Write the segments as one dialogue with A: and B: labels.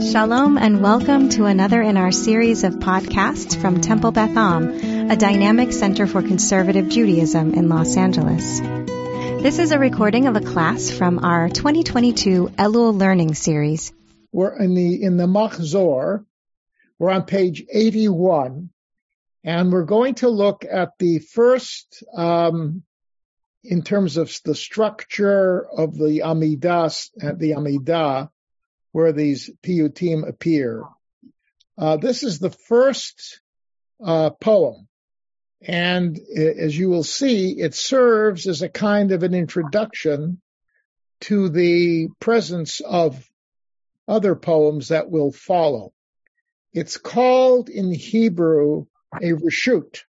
A: Shalom and welcome to another in our series of podcasts from Temple Beth Am, a dynamic center for conservative Judaism in Los Angeles. This is a recording of a class from our 2022 Elul Learning Series.
B: We're in the in the Machzor. We're on page 81, and we're going to look at the first, um, in terms of the structure of the Amidah, the Amidah, where these piyutim appear. Uh, this is the first uh, poem, and as you will see, it serves as a kind of an introduction to the presence of other poems that will follow. It's called in Hebrew a reshut,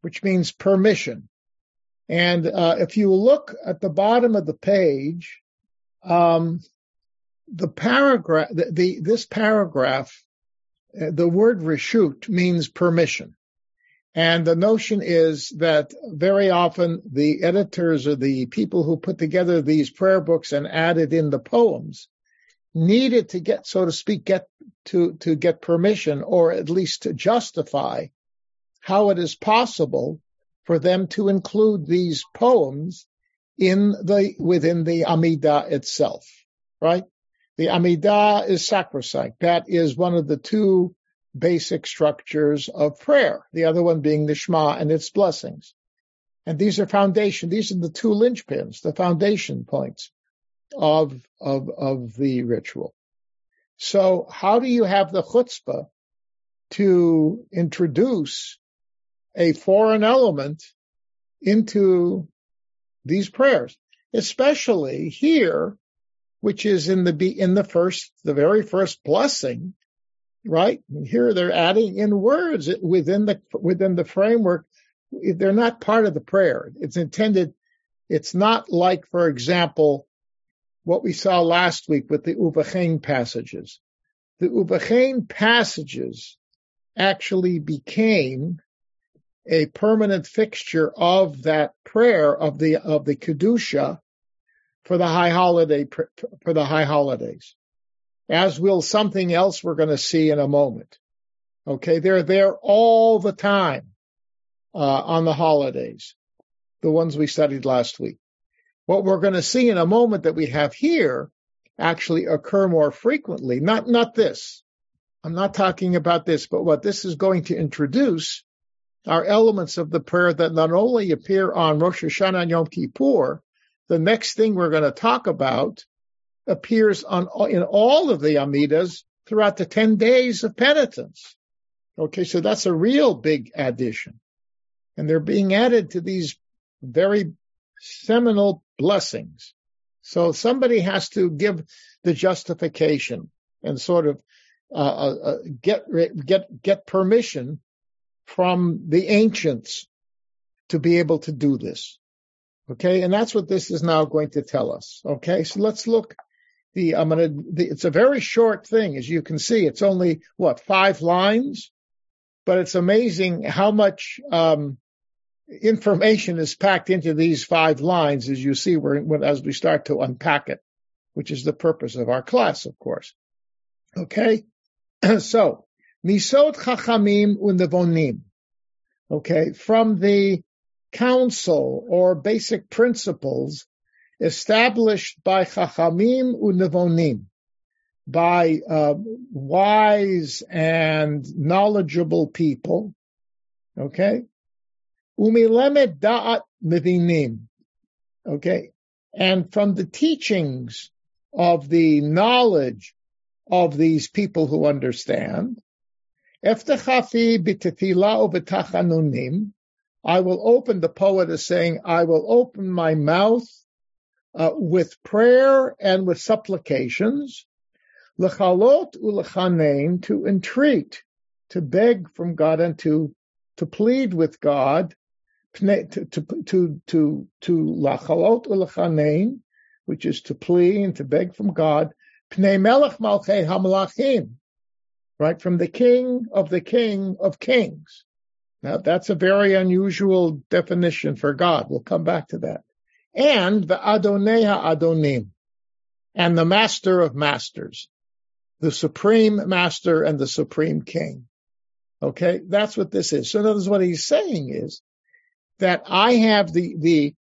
B: which means permission. And uh, if you look at the bottom of the page, um, the paragraph, the, the this paragraph, uh, the word reshut means permission. And the notion is that very often the editors or the people who put together these prayer books and added in the poems needed to get, so to speak, get to, to get permission or at least to justify how it is possible for them to include these poems in the, within the Amidah itself, right? The Amidah is sacrosanct. That is one of the two basic structures of prayer. The other one being the Shema and its blessings. And these are foundation. These are the two linchpins, the foundation points of, of, of the ritual. So how do you have the chutzpah to introduce a foreign element into these prayers, especially here which is in the in the first, the very first blessing, right? Here they're adding in words within the within the framework. They're not part of the prayer. It's intended. It's not like, for example, what we saw last week with the Uvachain passages. The Uvachain passages actually became a permanent fixture of that prayer of the of the kedusha for the high holiday for the high holidays, as will something else we're going to see in a moment. Okay, they're there all the time uh, on the holidays, the ones we studied last week. What we're going to see in a moment that we have here actually occur more frequently. Not not this. I'm not talking about this, but what this is going to introduce are elements of the prayer that not only appear on Rosh Hashanah and Yom Kippur, the next thing we're going to talk about appears on in all of the Amidas throughout the 10 days of penitence. Okay, so that's a real big addition. And they're being added to these very seminal blessings. So somebody has to give the justification and sort of uh, uh, uh get get get permission from the ancients to be able to do this. Okay, and that's what this is now going to tell us. Okay, so let's look. The I'm gonna. The, it's a very short thing, as you can see. It's only what five lines, but it's amazing how much um, information is packed into these five lines, as you see, when, as we start to unpack it, which is the purpose of our class, of course. Okay, so misod chachamim unevonim. Okay, from the counsel or basic principles established by Chachamim unevonim, by uh, wise and knowledgeable people. Okay, umilemet da'at mevinim. Okay, and from the teachings of the knowledge of these people who understand. Eftechafi b'tefila u'b'tachanunim. I will open, the poet is saying, I will open my mouth uh, with prayer and with supplications, lechalot ulechanein, to entreat, to beg from God and to, to plead with God, to, to, to, to, to lachalot ulechanein, which is to plead and to beg from God, pnei melech malchei hamalachim, right, from the king of the king of kings. Now that's a very unusual definition for God. We'll come back to that. And the Adonai Adonim, and the master of masters. the supreme master and the supreme king. Okay, that's what this is. So, in other words, what he's saying is that I have the the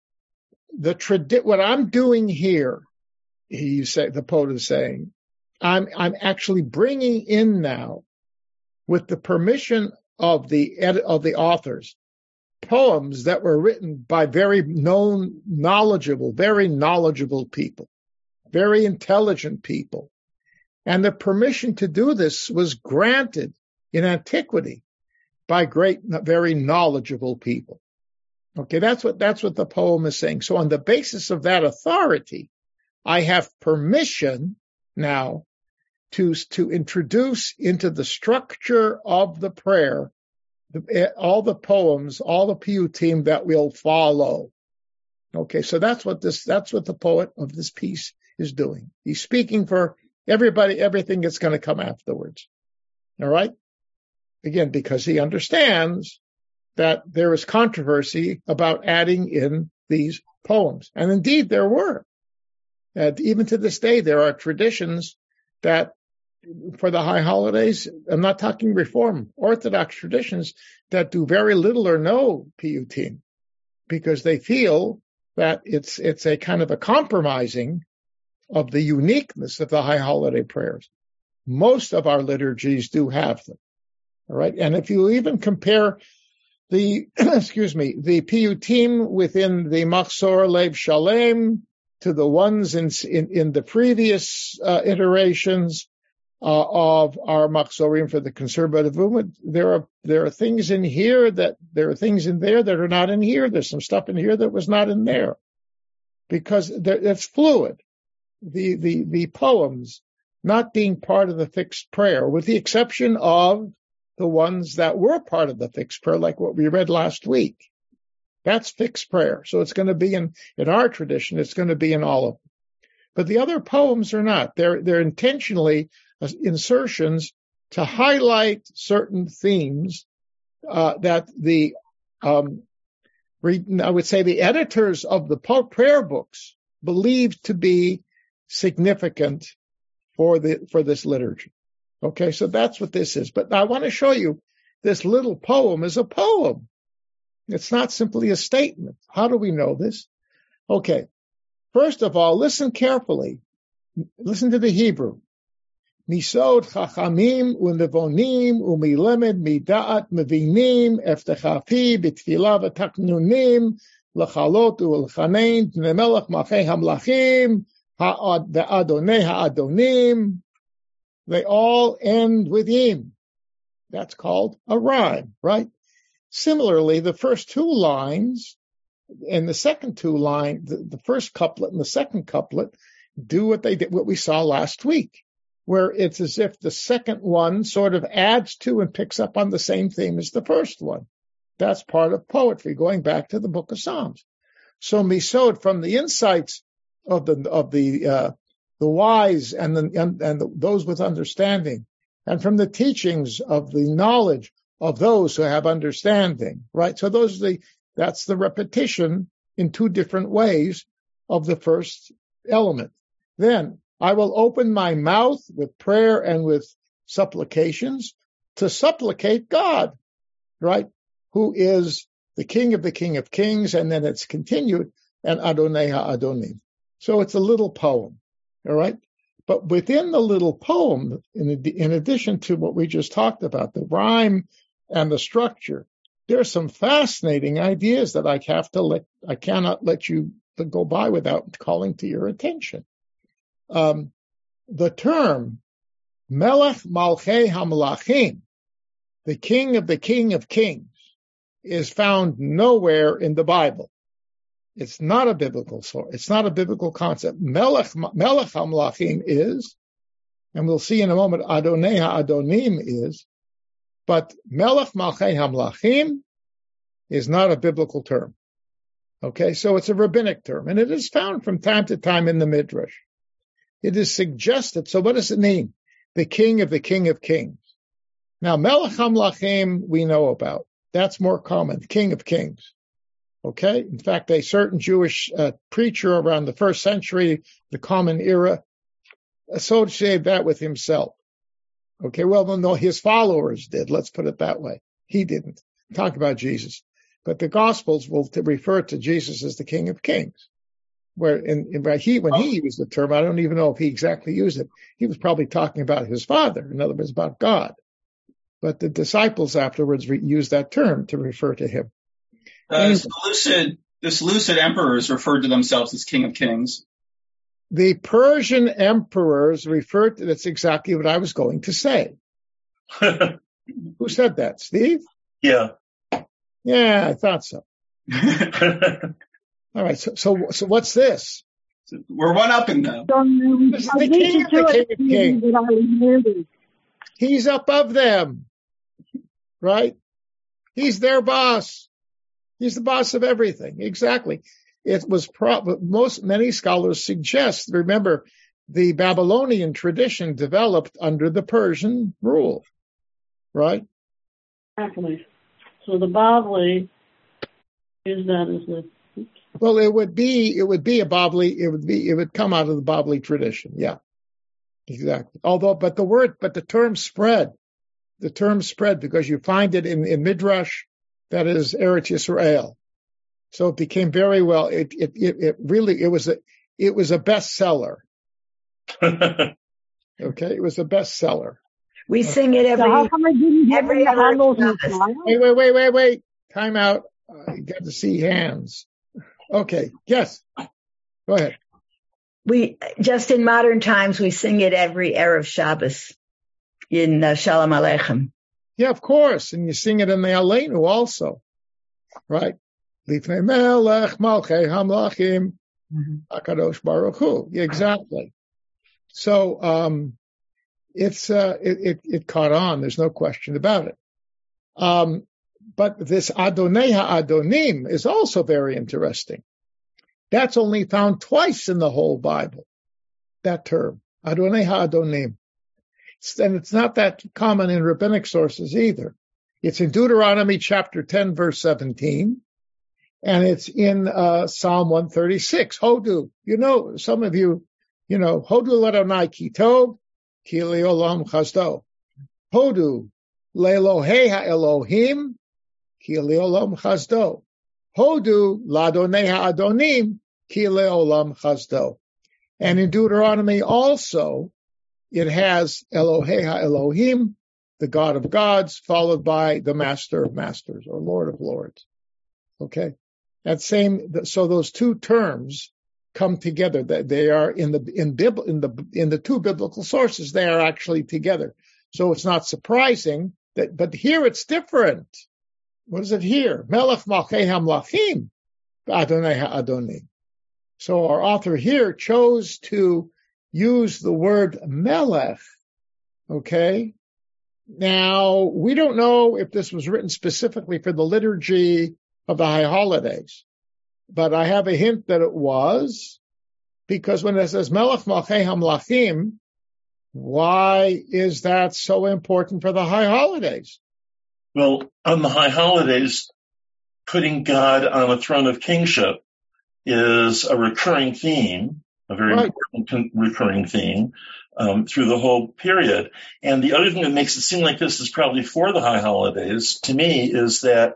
B: the tradi- what I'm doing here. He say the poet is saying, I'm I'm actually bringing in now, with the permission of the of the authors, poems that were written by very known, knowledgeable, very knowledgeable people, very intelligent people. And the permission to do this was granted in antiquity by great, very knowledgeable people. Okay, that's what, that's what the poem is saying. So on the basis of that authority, I have permission now to, to introduce into the structure of the prayer the, eh, all the poems, all the piyutim that will follow. Okay, so that's what this, that's what the poet of this piece is doing. He's speaking for everybody, everything that's going to come afterwards. All right? Again, because he understands that there is controversy about adding in these poems. And indeed there were. And even to this day, there are traditions that for the high holidays, I'm not talking reform, orthodox traditions that do very little or no piyutim because they feel that it's, it's a kind of a compromising of the uniqueness of the high holiday prayers. Most of our liturgies do have them. All right. And if you even compare the, excuse me, the piyutim within the Machzor Lev Shalem to the ones in, in, in the previous uh, iterations, uh, of our machzorim for the conservative movement. There are there are things in here that there are things in there that are not in here. There's some stuff in here that was not in there because it's fluid. The the the poems not being part of the fixed prayer, with the exception of the ones that were part of the fixed prayer, like what we read last week. That's fixed prayer. So it's going to be in, in our tradition, it's going to be in all of them. But the other poems are not. They're, they're intentionally insertions to highlight certain themes uh, that the um, I would say the editors of the prayer books believed to be significant for the for this liturgy. Okay, so that's what this is. But I want to show you this little poem is a poem. It's not simply a statement. How do we know this? Okay. First of all, listen carefully. Listen to the Hebrew. Misod chachamim unevonim umilemed mida'at mevinim eftechafi b'tfila v'taknunim lechalot u'lechanein pnei melech hamlachim ha'adonei ha'adonim. They all end with yim. That's called a rhyme, right? Similarly, the first two lines and the second two lines, the, the first couplet and the second couplet do what they did, what we saw last week where it's as if the second one sort of adds to and picks up on the same theme as the first one. That's part of poetry, going back to the book of Psalms. So Misod, from the insights of the of the uh, the wise and the and, and the, those with understanding, and from the teachings of the knowledge of those who have understanding, right? So those are the that's the repetition in two different ways of the first element. Then I will open my mouth with prayer and with supplications to supplicate God, right? Who is the King of the King of Kings, and then it's continued, and Adonai Adonim. So it's a little poem, all right? But within the little poem, in, in addition to what we just talked about, the rhyme and the structure, there's some fascinating ideas that I have to let, I cannot let you go by without calling to your attention um, the term Melech Malchei Hamlachim, the King of the King of Kings, is found nowhere in the Bible. It's not a biblical source. It's not a biblical concept. Melech, Melech Hamlachim is, and we'll see in a moment, Adonai Adonim is, but Melech Malchei Hamlachim is not a biblical term. Okay, so it's a rabbinic term, and it is found from time to time in the Midrash. It is suggested. So what does it mean? The king of the king of kings. Now, Melech HaMlachim we know about. That's more common, king of kings. Okay. In fact, a certain Jewish uh, preacher around the first century, the common era, associated that with himself. Okay, well, no, his followers did. Let's put it that way. He didn't talk about Jesus, but the Gospels will refer to Jesus as the King of Kings. Where in, in he when he used the term, I don't even know if he exactly used it. He was probably talking about his Father, in other words, about God. But the disciples afterwards re- used that term to refer to him.
C: Uh, the Seleucid, the Seleucid emperors referred to themselves as King of Kings.
B: The Persian emperors referred to, that's exactly what I was going to say. Who said that? Steve?
D: Yeah.
B: Yeah, I thought so. All right. So, so, so what's this?
C: We're one upping them.
B: This is the king, the king of kings. He's above them, right? He's their boss. He's the boss of everything. Exactly. It was pro- most many scholars suggest. Remember, the Babylonian tradition developed under the Persian rule, right?
E: Exactly. So the Babli is that as the
B: well, it would be it would be a Babli. It would be it would come out of the Babli tradition. Yeah, exactly. Although, but the word, but the term spread. The term spread because you find it in, in Midrash, that is Eretz Yisrael. So it became very well. It it it, it really it was a it was a bestseller. okay, it was a bestseller.
F: We sing it every. So how come I didn't every
B: Wait, wait, wait, wait, wait. Time out. Uh, you got to see hands. Okay. Yes. Go ahead.
F: We just in modern times we sing it every erev Shabbos in uh, Shalom Aleichem.
B: Yeah, of course, and you sing it in the Aleinu also, right? Lifnei Melech Malchei Hamlachim mm-hmm. Akadosh Baruch Hu. Exactly. So um, it's uh, it, it, it caught on. There's no question about it. Um, but this Adonai Adonim is also very interesting. That's only found twice in the whole Bible. That term, Adonai Adonim. And it's not that common in rabbinic sources either. It's in Deuteronomy chapter 10 verse 17 and it's in uh, Psalm 136. Hodu. You know, some of you, you know, Hodu Ladonai Kitov, Kili Olam Chazdo. Hodu Lelohei Elohim, Kili Olam Chazdo. Hodu Ladonei Adonim, Kili Olam Chazdo. And in Deuteronomy also, it has Eloheha Elohim, the God of gods, followed by the Master of masters or Lord of lords. Okay. That same, so those two terms come together. They are in the in Bib, in the in the two biblical sources. They are actually together. So it's not surprising that, but here it's different. What is it here? Melech Malchei Hamlachim, Adonai Adonai. So our author here chose to use the word Melech. Okay. Now we don't know if this was written specifically for the liturgy of the high holidays. But I have a hint that it was because when it says Melech Malchei Hamlachim, why is that so important for the high holidays?
D: Well, on the high holidays, putting God on a throne of kingship is a recurring theme, a very right. important recurring theme um, through the whole period. And the other thing that makes it seem like this is probably for the high holidays, to me, is that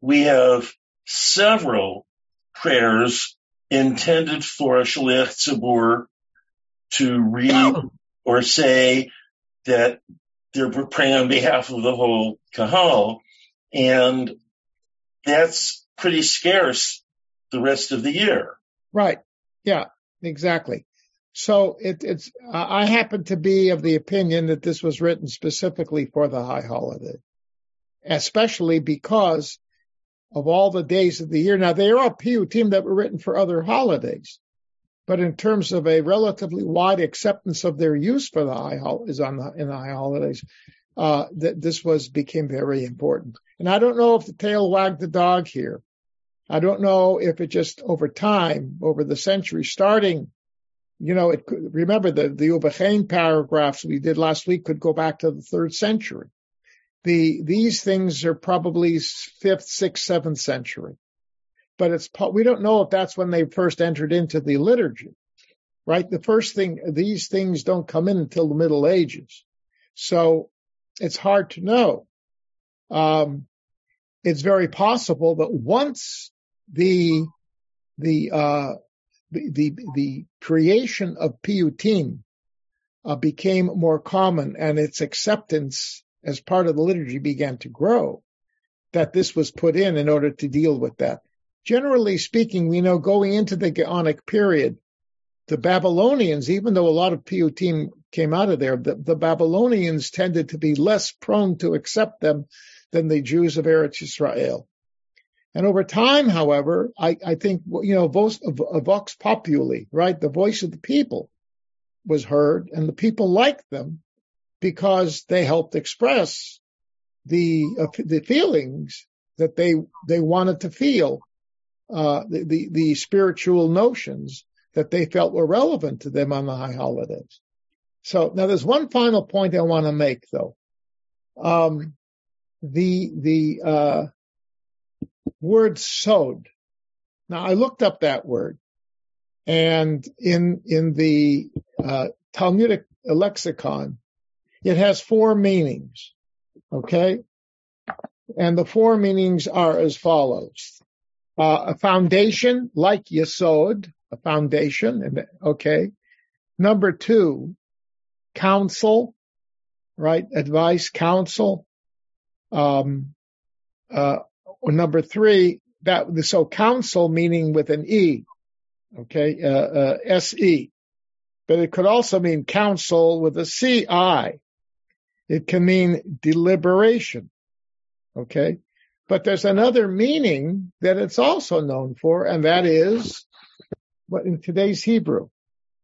D: we have several prayers intended for a shliach tzibur to read or say that they're praying on behalf of the whole kahal, and that's pretty scarce the rest of the year.
B: Right. Yeah. Exactly. So it, it's. Uh, I happen to be of the opinion that this was written specifically for the high holiday, especially because of all the days of the year. Now they are all piyutim that were written for other holidays, but in terms of a relatively wide acceptance of their use for the high is on the, in the high holidays, uh, that this was became very important. And I don't know if the tail wagged the dog here. I don't know if it just over time, over the century, starting, you know, it remember the the Ubechain paragraphs we did last week could go back to the third century the these things are probably fifth, sixth, seventh century, but it's we don't know if that's when they first entered into the liturgy, right? The first thing these things don't come in until the Middle Ages, So it's hard to know. Um, it's very possible that once the the uh, the, the, creation of piyutim uh, became more common and its acceptance as part of the liturgy began to grow, that this was put in in order to deal with that. Generally speaking, we know going into the Gaonic period, the Babylonians, even though a lot of piyutim came out of there, the, the, Babylonians tended to be less prone to accept them than the Jews of Eretz Israel. And over time, however, I, I think, you know, vox, vox populi, right? The voice of the people was heard and the people liked them because they helped express the, uh, the feelings that they, they wanted to feel, uh, the, the, the spiritual notions that they felt were relevant to them on the high holidays. So now there's one final point I want to make though. Um, the, the, uh, word sod. Now I looked up that word and in, in the, uh, Talmudic lexicon, it has four meanings. Okay. And the four meanings are as follows. Uh, a foundation like Yesod, a foundation. And okay. Number two, counsel, right? Advice, counsel. Um, uh, or number three, that so counsel meaning with an e, okay, uh, uh, s e, but it could also mean counsel with a c i. It can mean deliberation, okay. But there's another meaning that it's also known for, and that is what in today's Hebrew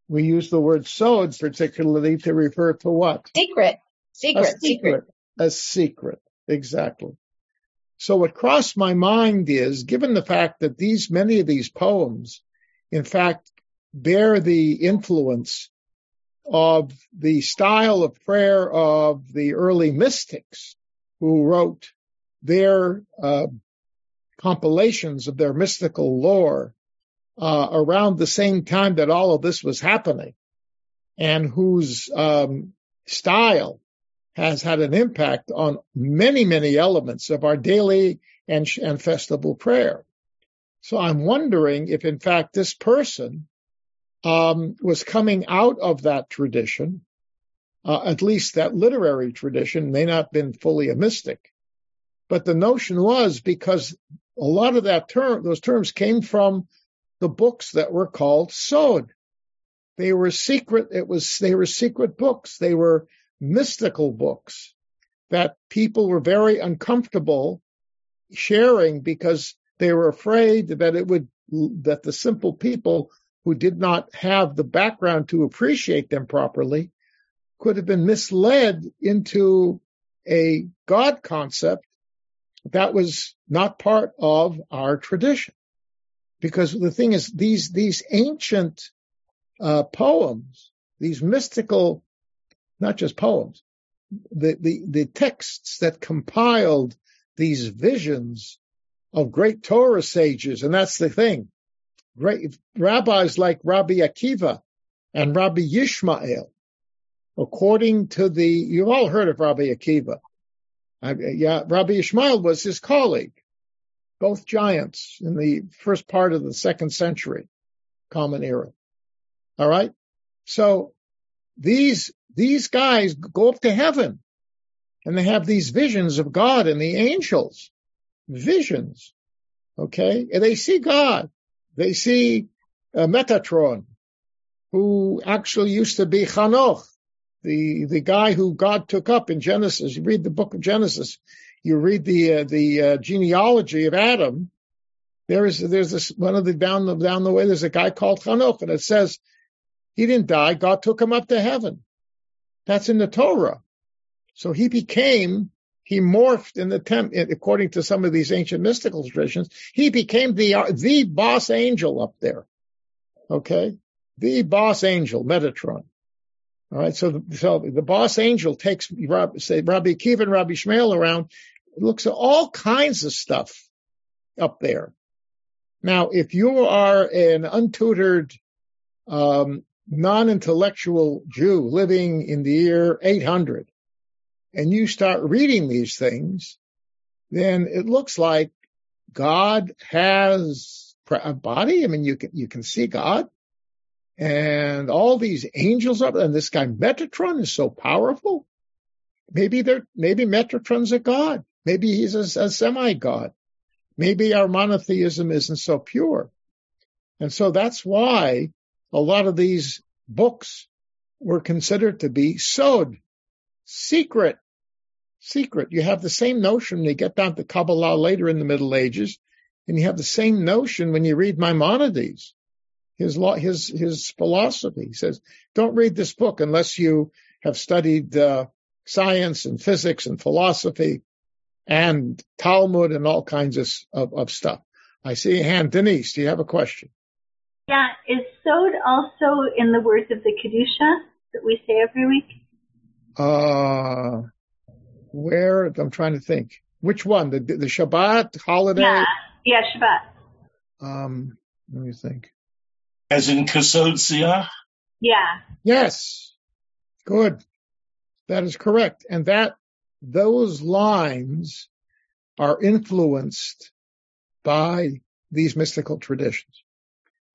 B: we use the word sod particularly to refer to what?
G: Secret. Secret.
B: A secret. secret. A secret. Exactly. So what crossed my mind is, given the fact that these, many of these poems, in fact, bear the influence of the style of prayer of the early mystics who wrote their uh, compilations of their mystical lore uh, around the same time that all of this was happening, and whose um, style has had an impact on many, many elements of our daily and, and festival prayer. So I'm wondering if in fact this person um, was coming out of that tradition, uh, at least that literary tradition may not have been fully a mystic, but the notion was because a lot of that term, those terms came from the books that were called Sod. They were secret. It was, they were secret books. They were mystical books that people were very uncomfortable sharing because they were afraid that it would, that the simple people who did not have the background to appreciate them properly could have been misled into a God concept that was not part of our tradition. Because the thing is, these, these ancient uh, poems, these mystical not just poems, the, the, the texts that compiled these visions of great Torah sages. And that's the thing. Great rabbis like Rabbi Akiva and Rabbi Yishmael, according to the, you've all heard of Rabbi Akiva. Yeah, Rabbi Yishmael was his colleague, both giants in the first part of the second century common era. All right. So these these guys go up to heaven and they have these visions of God and the angels. Visions. Okay. And they see God. They see uh, Metatron, who actually used to be Chanoch, the, the guy who God took up in Genesis. You read the book of Genesis. You read the, uh, the uh, genealogy of Adam. There is, there's this, one of the down the, down the way, there's a guy called Chanoch and it says he didn't die. God took him up to heaven. That's in the Torah. So he became, he morphed in the temp, according to some of these ancient mystical traditions, he became the, the boss angel up there. Okay. The boss angel, Metatron. All right. So, the, so the boss angel takes, say, Rabbi Akiva and Rabbi Shmuel around, looks at all kinds of stuff up there. Now, if you are an untutored, um, non-intellectual Jew living in the year 800, and you start reading these things, then it looks like God has a body. I mean, you can, you can see God and all these angels up and this guy Metatron is so powerful. Maybe they're, maybe Metatron's a God. Maybe he's a, a semi-God. Maybe our monotheism isn't so pure. And so that's why a lot of these books were considered to be sod, secret, secret. You have the same notion when you get down to Kabbalah later in the Middle Ages, and you have the same notion when you read Maimonides, his law, his his philosophy. He says, don't read this book unless you have studied uh, science and physics and philosophy and Talmud and all kinds of, of, of stuff. I see a hand. Denise, do you have a question?
G: Yeah, is sod also in the words of the Kedusha that we say every week?
B: Uh, where? I'm trying to think. Which one? The the Shabbat holiday?
G: Yeah, yeah, Shabbat.
B: Um, let me think.
D: As in Kasod Siyah?
G: Yeah.
B: Yes. Good. That is correct. And that, those lines are influenced by these mystical traditions.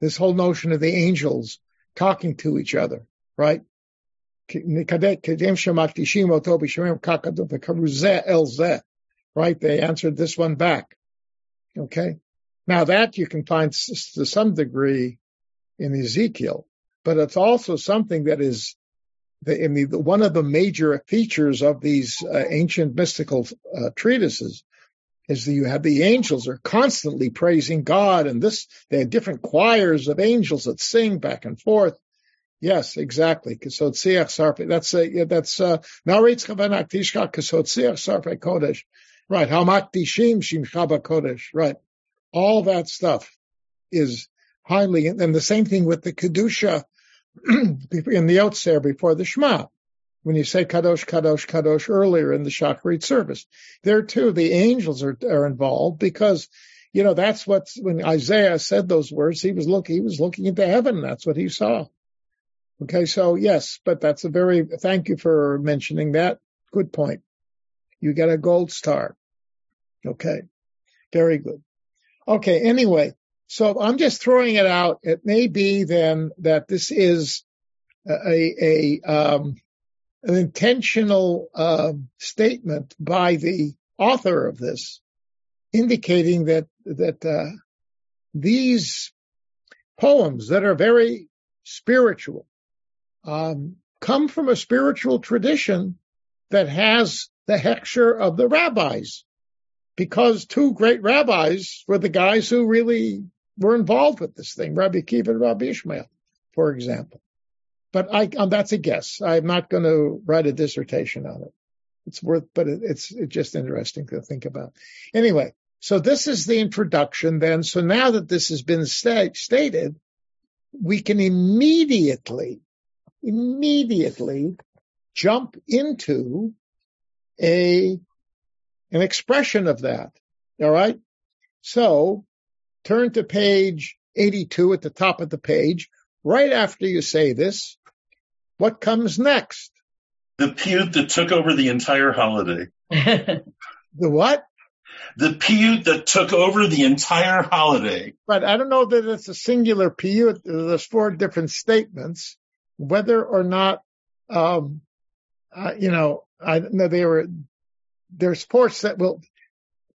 B: This whole notion of the angels talking to each other, right? Right? They answered this one back. Okay. Now that you can find to some degree in Ezekiel, but it's also something that is the, I mean, one of the major features of these uh, ancient mystical uh, treatises is that you have the angels are constantly praising God, and this they have different choirs of angels that sing back and forth. Yes, exactly. Kasotziach sarpe. That's yeah, that's uh, naritz chavanak tishka kasotziach sarpe kodesh. Right. Hamakdishim shim chaba kodesh. Right. All that stuff is highly, and the same thing with the kedusha in the Yotzer before the Shema, when you say Kadosh, Kadosh, Kadosh earlier in the Shacharit service. There too, the angels are, are involved because, you know, that's what, when Isaiah said those words, he was looking, he was looking into heaven. That's what he saw. Okay. So yes, but that's a very, thank you for mentioning that. Good point. You get a gold star. Okay. Very good. Okay. Anyway, so I'm just throwing it out. It may be then that this is a, a um, an intentional uh, statement by the author of this, indicating that that uh, these poems that are very spiritual um, come from a spiritual tradition that has the hechsher of the rabbis, because two great rabbis were the guys who really were involved with this thing, Rabbi Kiva and Rabbi Ishmael, for example. But I, um, that's a guess. I'm not going to write a dissertation on it. It's worth, but it, it's, it's just interesting to think about. Anyway, so this is the introduction then. So now that this has been sta- stated, we can immediately, immediately jump into a, an expression of that. All right. So turn to page 82 at the top of the page. Right after you say this, what comes next?
D: The piyut that took over the entire holiday.
B: the what?
D: The piyut that took over the entire holiday.
B: But I don't know that it's a singular piyut. There's four different statements. Whether or not, um, uh, you know, I know they were, there's four that will,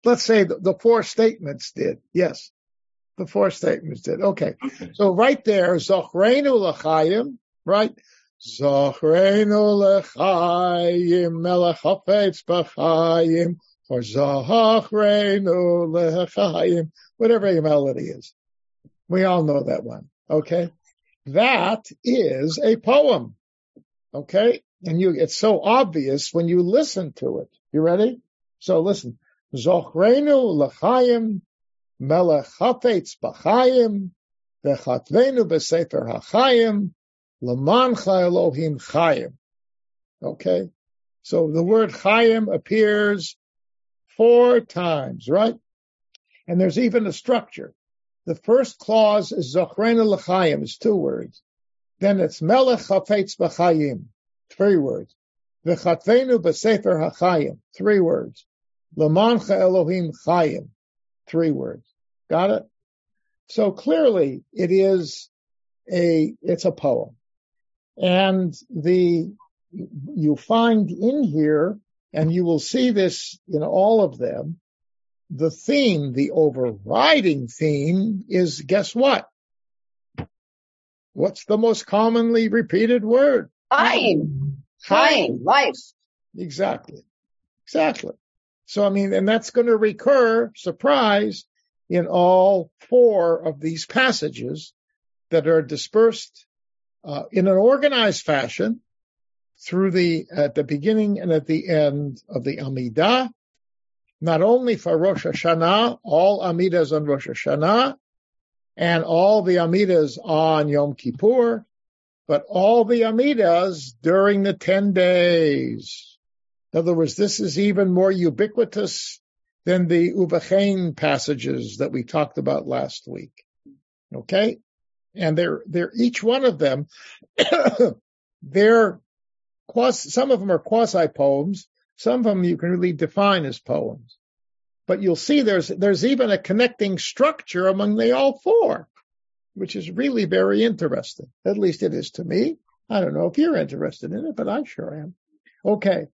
B: let's say the, the four statements did. Yes the four statements did. Okay. okay. So right there, Zochreinu l'chaim, right? Zochreinu l'chaim, melech hafetz b'chaim, or Zochreinu l'chaim, whatever your melody is. We all know that one. Okay. That is a poem. Okay. And you, it's so obvious when you listen to it. You ready? So listen. Zochreinu l'chaim, Melech Hafetz B'Chaim, V'chatvenu B'Sefer HaChaim, L'mancha Elohim Chaim. Okay? So the word Chaim appears four times, right? And there's even a structure. The first clause is Zochrena L'Chaim, it's two words. Then it's Melech Hafetz B'Chaim, three words. V'chatvenu b'sefer hachayim. Three words. Lamancha Elohim chayim. Three words. Got it? So clearly it is a, it's a poem. And the, you find in here, and you will see this in all of them, the theme, the overriding theme is guess what? What's the most commonly repeated word?
H: Time. Time. Life.
B: Exactly. Exactly. So, I mean, and that's going to recur, surprise, in all four of these passages that are dispersed uh, in an organized fashion through the, at the beginning and at the end of the Amidah, not only for Rosh Hashanah, all Amidas on Rosh Hashanah, and all the Amidas on Yom Kippur, but all the Amidas during the 10 days. In other words, this is even more ubiquitous than the Uvachain passages that we talked about last week. Okay? And they're, they're each one of them, they're quasi, some of them are quasi poems. Some of them you can really define as poems. But you'll see there's, there's even a connecting structure among the all four, which is really very interesting. At least it is to me. I don't know if you're interested in it, but I sure am. Okay.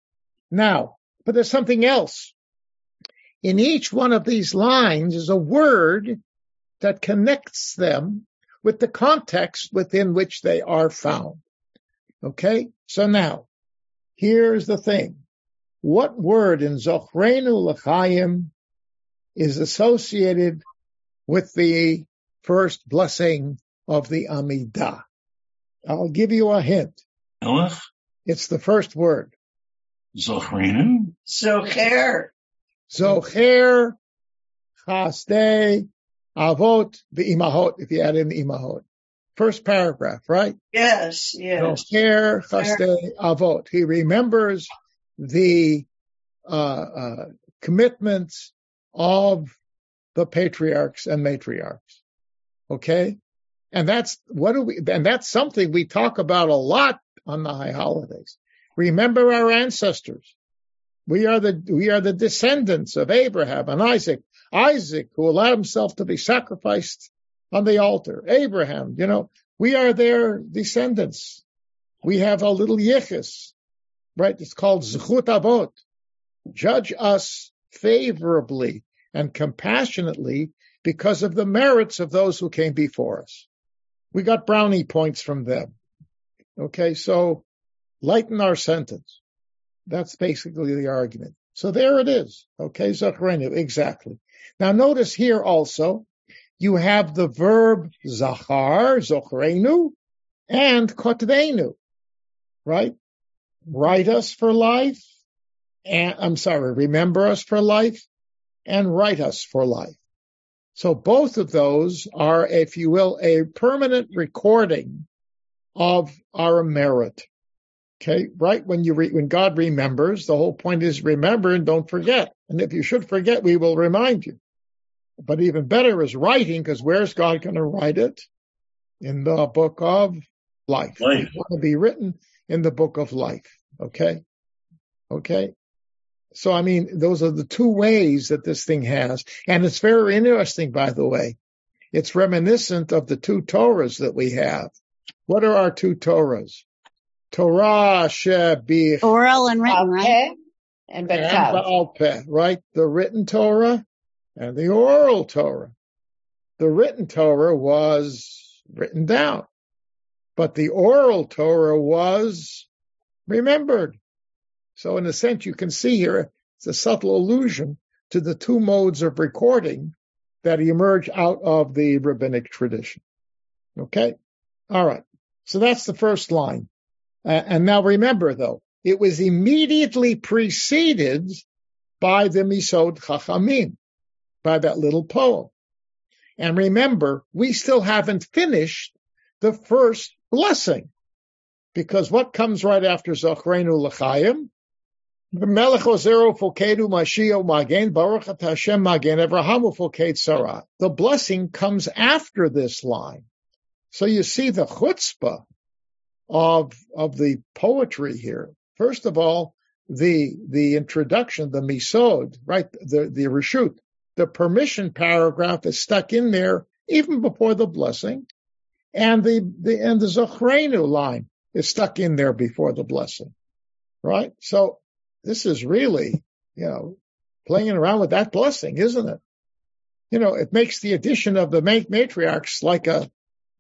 B: Now, but there's something else. In each one of these lines is a word that connects them with the context within which they are found. Okay. So now here's the thing. What word in Zochreinu L'chaim is associated with the first blessing of the Amidah. I'll give you a hint.
D: Melech?
B: It's the first word.
D: Zochrenu?
H: Zocher.
B: Zocher, Chasdei, Avot, Imahot, if you add in the Imahot. First paragraph, right?
H: Yes, yes.
B: Zocher, Chasdei, Avot. He remembers the uh, uh, commitments of the patriarchs and matriarchs. Okay. And that's what do we, and that's something we talk about a lot on the high holidays. Remember our ancestors. We are the, we are the descendants of Abraham and Isaac. Isaac, who allowed himself to be sacrificed on the altar. Abraham, you know, we are their descendants. We have a little yichus, right? It's called zchut avot. Judge us favorably and compassionately because of the merits of those who came before us. We got brownie points from them. Okay, so lighten our sentence. That's basically the argument. So there it is. Okay, Zachrenu, exactly. Now notice here also, you have the verb Zachar, Zochrenu, and Kotvenu, right? Write us for life, and I'm sorry, remember us for life, and write us for life. So both of those are, if you will, a permanent recording of our merit. Okay, right when you re- when God remembers, the whole point is remember and don't forget. And if you should forget, we will remind you. But even better is writing, because where's God going to write it? In the book of life.
D: Life.
B: It's going to be written in the book of life. Okay. Okay. So, I mean, those are the two ways that this thing has. And it's very interesting, by the way. It's reminiscent of the two Torahs that we have. What are our two Torahs? Torah Shebich.
A: Oral and written, right?
H: And
B: And
H: Betav.
B: Baal Peh, right? The written Torah and the oral Torah. The written Torah was written down, but the oral Torah was remembered. So in a sense, you can see here, it's a subtle allusion to the two modes of recording that emerge out of the rabbinic tradition. Okay. All right. So that's the first line. Uh, and now remember though, it was immediately preceded by the Misod Chachamim, by that little poem. And remember, we still haven't finished the first blessing. Because what comes right after Zachrenu L'chaim? Baruch. The blessing comes after this line. So you see the chutzpah of, of the poetry here. First of all, the the introduction, the misod, right? The the reshut, the permission paragraph is stuck in there even before the blessing, and the the and the zochrenu line is stuck in there before the blessing, right? So this is really, you know, playing around with that blessing, isn't it? You know, it makes the addition of the matriarchs like a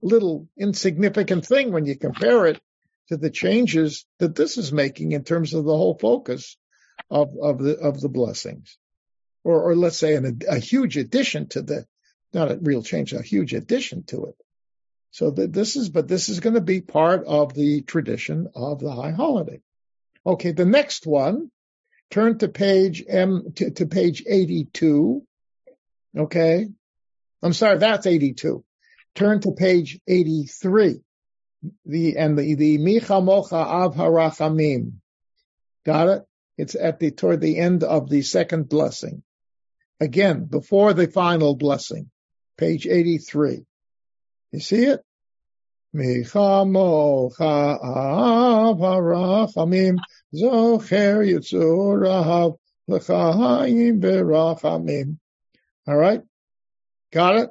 B: little insignificant thing when you compare it to the changes that this is making in terms of the whole focus of, of the of the blessings, or or let's say an, a huge addition to the, not a real change, a huge addition to it. So that this is, but this is going to be part of the tradition of the high holiday. Okay, the next one, turn to page M to, to page 82. Okay. I'm sorry, that's 82. Turn to page 83. The, and the, the Micha Mocha Av Harachamim. Got it? It's at the, toward the end of the second blessing. Again, before the final blessing. Page 83. You see it? Micha Mocha Av Harachamim. Zocher Yitzur L'chaim Berachamim. All right? Got it?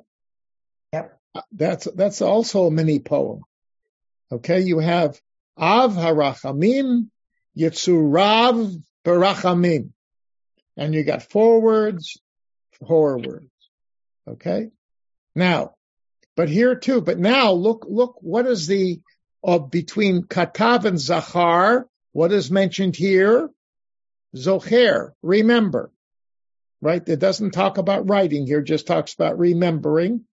B: That's, that's also a mini poem. Okay, you have Av Harachamim, Yitzurav Berachamim. And you got four words, four words. Okay? Now, but here too, but now look, look, what is the, uh, between Katav and Zachar, what is mentioned here? Zocher, remember. Right? It doesn't talk about writing here, just talks about remembering.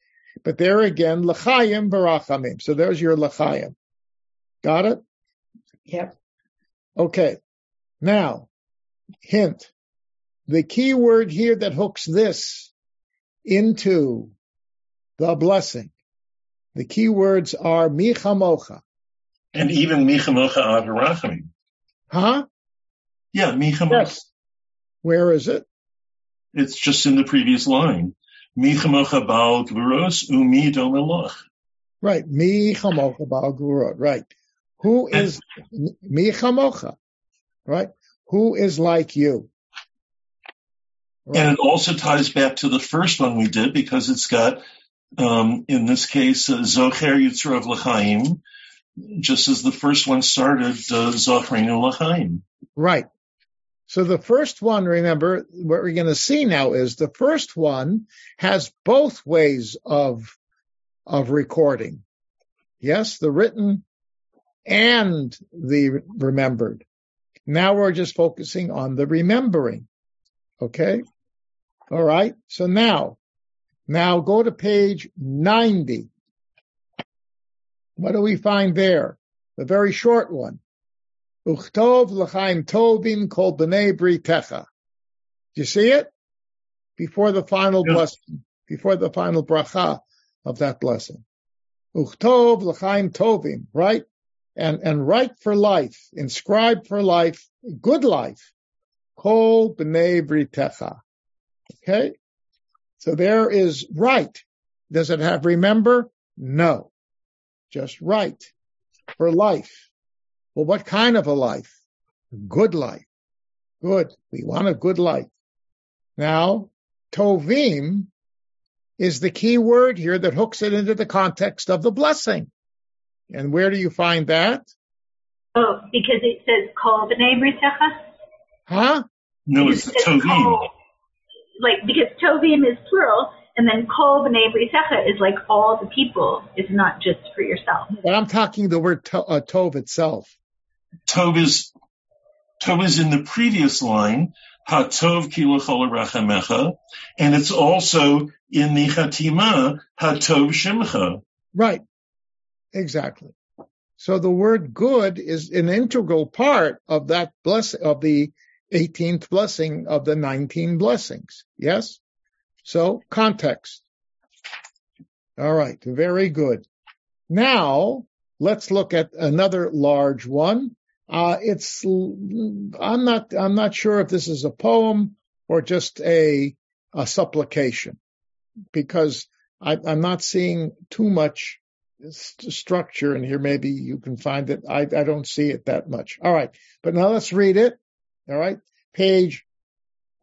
B: But there again, L'chaim Barachamim. So there's your L'chaim. Got it?
F: Yep.
B: Okay. Now, hint. The key word here that hooks this into the blessing. The key words are Michamocha.
D: And even Michamocha Avarachamim.
B: Huh?
D: Yeah, Michamocha.
B: Yes. Where is it?
D: It's just in the previous line. Michamocha Baal Gvuros Umi Domelach.
B: Right. Michamocha Baal Gvurot. Right. Who is Michamocha? Right. Who is like you?
D: Right. And it also ties back to the first one we did because it's got, um, in this case, uh, Zocher of L'chaim, just as the first one started, uh, Zochreinu L'chaim.
B: Right. So the first one, remember, what we're going to see now is the first one has both ways of, of recording. Yes, the written and the remembered. Now we're just focusing on the remembering. Okay. All right. So now, now go to page 90. What do we find there? The very short one. Uchtov l'chaim tovim kol b'nei britecha. Do you see it? Before the final yeah. blessing, before the final bracha of that blessing. Uchtov l'chaim tovim, right? And, and write for life, inscribe for life, good life. Kol b'nei britecha. Okay? So there is right. Does it have remember? No. Just right. For life. Well, what kind of a life? A good life. Good. We want a good life. Now, tovim is the key word here that hooks it into the context of the blessing. And where do you find that?
G: Oh, because it says kol b'nei britecha?
B: Huh?
D: No, it's tovim.
G: like, because tovim is plural, and then kol b'nei britecha is like all the people. It's not just for yourself.
B: But I'm talking the word to, uh, tov itself.
D: Tov is in the previous line, Hatov kilachol rachamecha, and it's also in the Chatima, Hatov shimcha.
B: Right. Exactly. So the word good is an integral part of that blessing, of the 18th blessing of the 19 blessings. Yes? So context. All right. Very good. Now let's look at another large one. Uh, it's, I'm not, I'm not sure if this is a poem or just a, a supplication because I, am not seeing too much st- structure in here. Maybe you can find it. I, I don't see it that much. All right. But now let's read it. All right. Page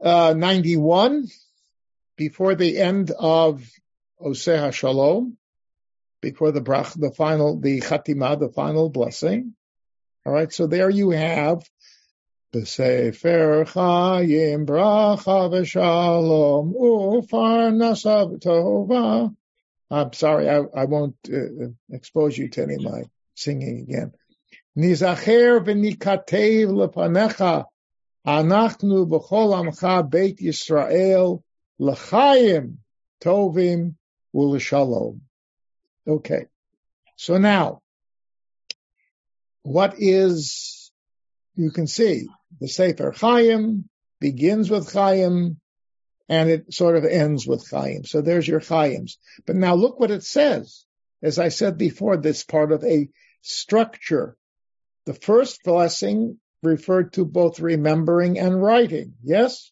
B: uh, 91 before the end of Oseh Shalom, before the brach, the final, the chatima, the final blessing. All right. So there you have B'sefer Chayim bracha v'shalom ufarnasa tova. I'm sorry, I, I won't uh, expose you to any of my singing again. Nizacher v'nikatev lepanecha anachnu b'chol amcha beit Yisrael l'chayim tovim u'l'shalom. Okay, so now, what is, you can see, the Sefer Chaim begins with Chaim and it sort of ends with Chaim. So there's your Chaims. But now look what it says. As I said before, this part of a structure. The first blessing referred to both remembering and writing. Yes?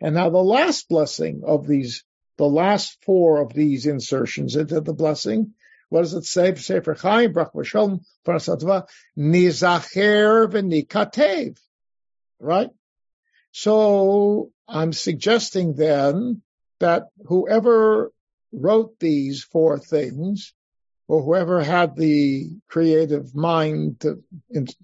B: And now the last blessing of these, the last four of these insertions into the blessing, what does it say? Sefer Chaim, Brach V'Shalom, Parasatva, Nizacher v'nikatev. Right? So I'm suggesting then that whoever wrote these four things, or whoever had the creative mind to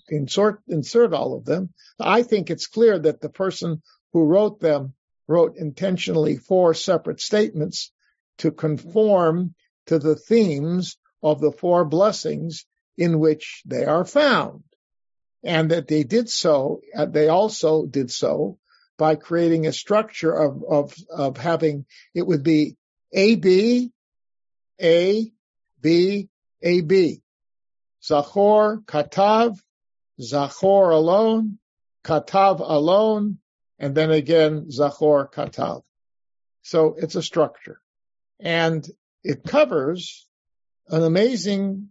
B: insert, insert all of them, I think it's clear that the person who wrote them wrote intentionally four separate statements to conform to the themes of the four blessings in which they are found. And that they did so, uh, they also did so by creating a structure of, of, of having, it would be A, B, A, B, A, B. Zachor, Katav, Zachor alone, Katav alone, and then again, Zachor, Katav. So it's a structure. And it covers an amazing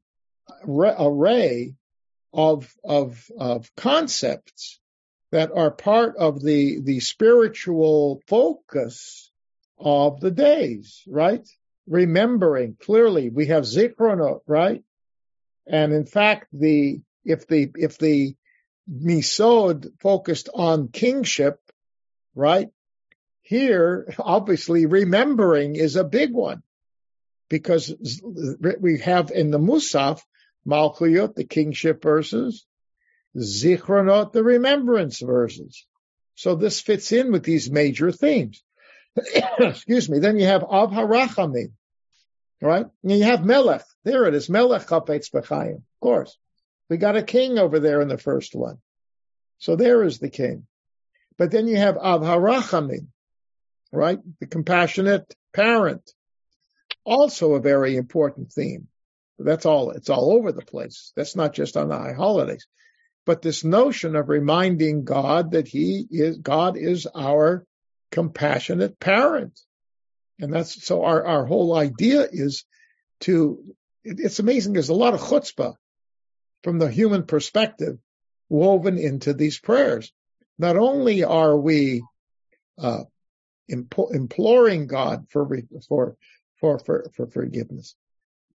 B: array of, of, of concepts that are part of the, the spiritual focus of the days, right? Remembering clearly we have Zichronot, right? And in fact, the, if the, if the Misod focused on kingship, right? Here, obviously remembering is a big one because we have in the Musaf, Malchuyot, the kingship verses, Zichronot, the remembrance verses. So this fits in with these major themes. Excuse me. Then you have Av Harachamim, right? And you have Melech. There it is. Melech Chafetz B'chaim. Of course. We got a king over there in the first one. So there is the king. But then you have Av Harachamim, right? The compassionate parent. Also a very important theme. That's all. It's all over the place. That's not just on the high holidays. But this notion of reminding God that He is, God is our compassionate parent. And that's, so our, our whole idea is to, it's amazing. There's a lot of chutzpah from the human perspective woven into these prayers. Not only are we, uh, imploring God for, for, for, for, for forgiveness,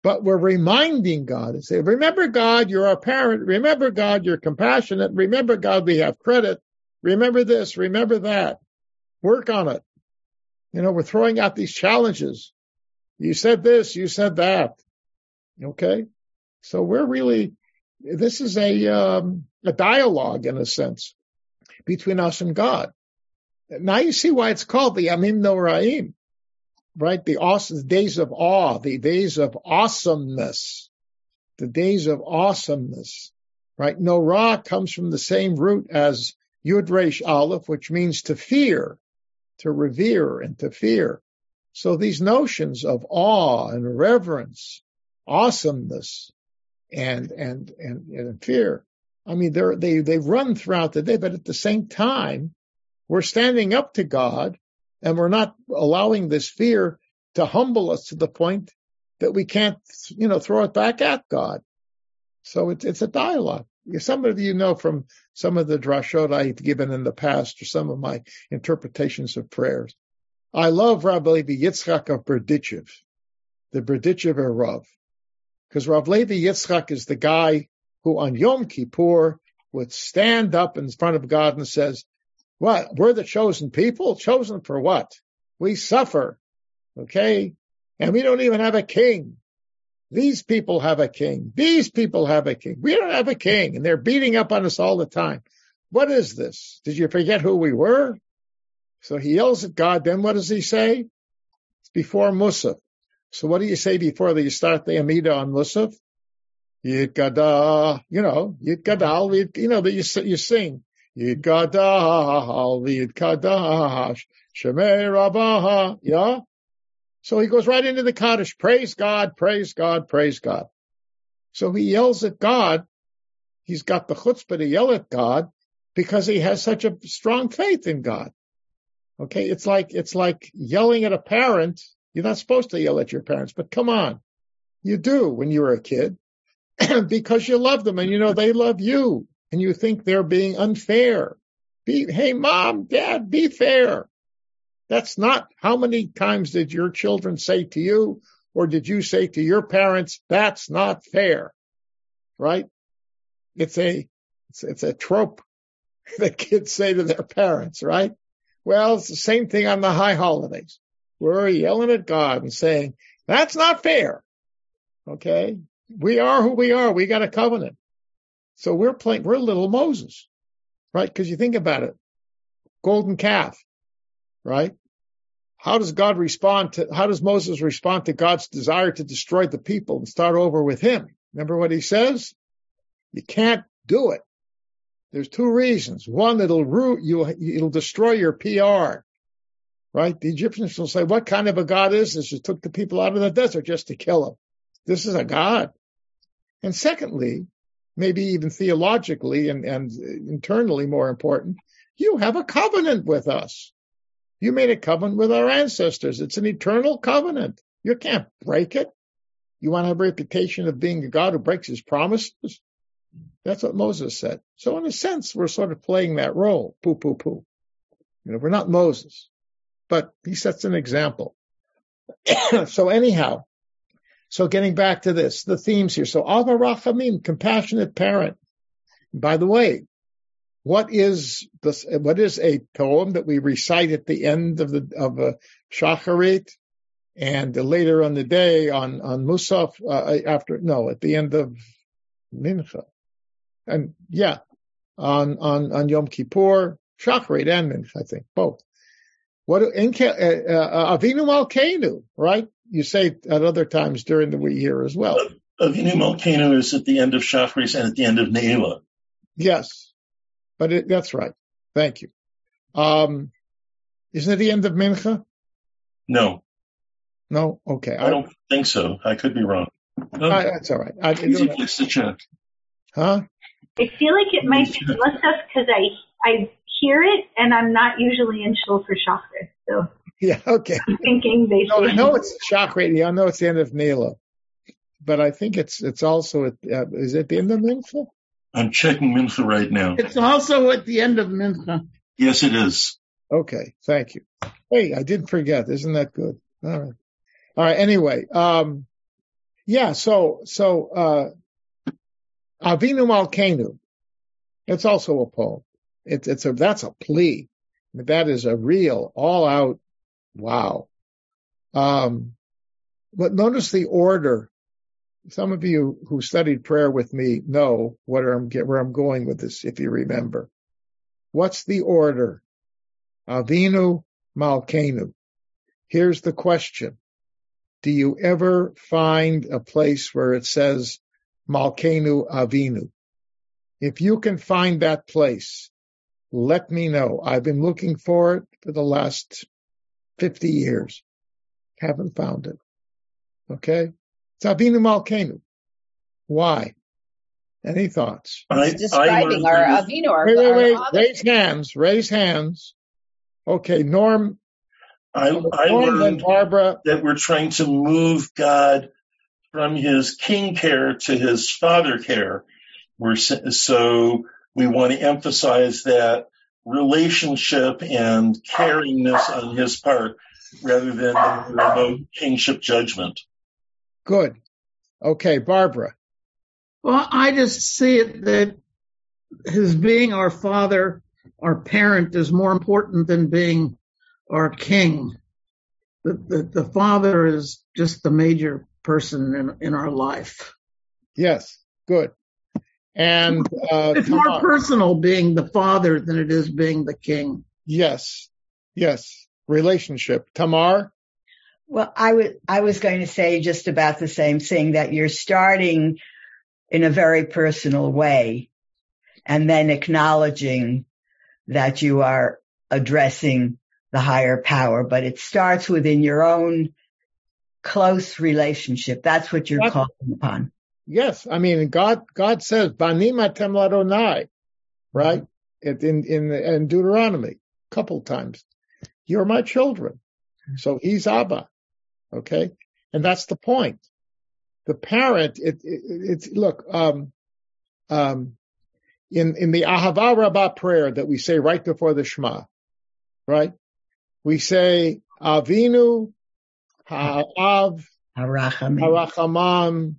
B: but we're reminding God and say, remember God, you're our parent. Remember God, you're compassionate. Remember God, we have credit. Remember this, remember that. Work on it. You know, we're throwing out these challenges. You said this, you said that. Okay. So we're really, this is a, um, a dialogue in a sense between us and God. Now you see why it's called the Yamim Noraim right? The awesome, days of awe, the days of awesomeness, the days of awesomeness, right? Norah comes from the same root as Yud Resh Aleph, which means to fear, to revere and to fear. So these notions of awe and reverence, awesomeness, and and and, and fear. I mean, they're, they they run throughout the day, but at the same time, we're standing up to God and we're not allowing this fear to humble us to the point that we can't, you know, throw it back at God. So it's, it's a dialogue. Some of you know from some of the drashot I've given in the past or some of my interpretations of prayers. I love Rabbi Levi Yitzchak of Berdichev, the Berdichev Rav. because Rav Levi Yitzchak is the guy who on Yom Kippur would stand up in front of God and says, what? We're the chosen people? Chosen for what? We suffer. Okay. And we don't even have a king. These people have a king. These people have a king. We don't have a king and they're beating up on us all the time. What is this? Did you forget who we were? So he yells at God. Then what does he say? It's before Musaf. So what do you say before that you start the Amida on Musaf? Yid Gada, you know, Yid Gadal, you know, that you, you sing. Yid Gadal, Yid Kadash, Shemei Rabaha, yeah? So he goes right into the Kaddish. Praise God, praise God, praise God. So he yells at God. He's got the chutzpah to yell at God because he has such a strong faith in God. Okay. It's like, it's like yelling at a parent. You're not supposed to yell at your parents, but come on. You do when you were a kid because you love them and you know they love you and you think they're being unfair. Be, hey, mom, dad, be fair. That's not how many times did your children say to you or did you say to your parents, that's not fair, right? It's a, it's, it's a trope that kids say to their parents, right? Well, it's the same thing on the high holidays. We're yelling at God and saying, that's not fair. Okay. We are who we are. We got a covenant. So we're playing, we're little Moses, right? Cause you think about it. Golden calf right? How does God respond to, how does Moses respond to God's desire to destroy the people and start over with him? Remember what he says? You can't do it. There's two reasons. One, it'll root you, it'll destroy your PR, right? The Egyptians will say, what kind of a God is this who took the people out of the desert just to kill them? This is a God. And secondly, maybe even theologically and, and internally more important, you have a covenant with us. You made a covenant with our ancestors. It's an eternal covenant. You can't break it. You want to have a reputation of being a God who breaks his promises? That's what Moses said. So in a sense, we're sort of playing that role. Poo, poo, poo. You know, we're not Moses, but he sets an example. so anyhow, so getting back to this, the themes here. So Ava Rachamim, compassionate parent. By the way, what is this, what is a poem that we recite at the end of the, of a shacharit and later on the day on, on Musaf, uh, after, no, at the end of Mincha. And yeah, on, on, on Yom Kippur, shacharit and Mincha, I think, both. What, in, uh, uh, Avinu Malkeinu, right? You say at other times during the year as well.
D: Avinu Malkeinu is at the end of Shacharit and at the end of Ne'ilah.
B: Yes. But it, that's right. Thank you. Um, isn't it the end of Mincha?
D: No.
B: No? Okay.
D: I, I don't think so. I could be wrong.
B: No. I, that's all right. I,
D: Easy place to check.
B: Huh?
G: I feel like it might be Musaf because I I hear it and I'm not usually in shul for chakra. So
B: yeah, okay.
G: I'm thinking they.
B: No, I know it's chakra. I know it's the end of Nila, but I think it's it's also at, uh, is it the end of Mincha?
D: I'm checking Mincha right now.
E: It's also at the end of Mincha.
D: Yes, it is.
B: Okay, thank you. Hey, I didn't forget. Isn't that good? All right. All right. Anyway, um, yeah. So, so, uh, Avinu Malkeinu. It's also a poem. It's, it's a, that's a plea. That is a real all out. Wow. Um, but notice the order some of you who studied prayer with me know what I'm where I'm going with this, if you remember. What's the order? Avinu Malkenu. Here's the question. Do you ever find a place where it says Malkenu Avinu? If you can find that place, let me know. I've been looking for it for the last 50 years. Haven't found it. Okay. Avinu Malkenu. Why? Any thoughts?
H: He's describing our Avinu. Our,
B: wait, wait, wait. Raise hands. Raise hands. Okay, Norm.
D: I, I Norm learned Barbara. that we're trying to move God from his king care to his father care. We're so we want to emphasize that relationship and caringness on his part rather than the remote kingship judgment.
B: Good. Okay, Barbara.
E: Well, I just see it that his being our father, our parent is more important than being our king. The, the, the father is just the major person in, in our life.
B: Yes, good. And uh,
E: it's more personal being the father than it is being the king.
B: Yes, yes. Relationship. Tamar?
F: Well, I was I was going to say just about the same thing that you're starting in a very personal way and then acknowledging that you are addressing the higher power, but it starts within your own close relationship. That's what you're calling upon.
B: Yes. I mean, God, God says, Banim atem ladonai, right? in, in, in Deuteronomy, a couple times. You're my children. So he's Abba. Okay. And that's the point. The parent, it, it it's, look, um, um, in, in the Ahava Rabbah prayer that we say right before the Shema, right? We say, Avinu, Ha'av, Harachamam,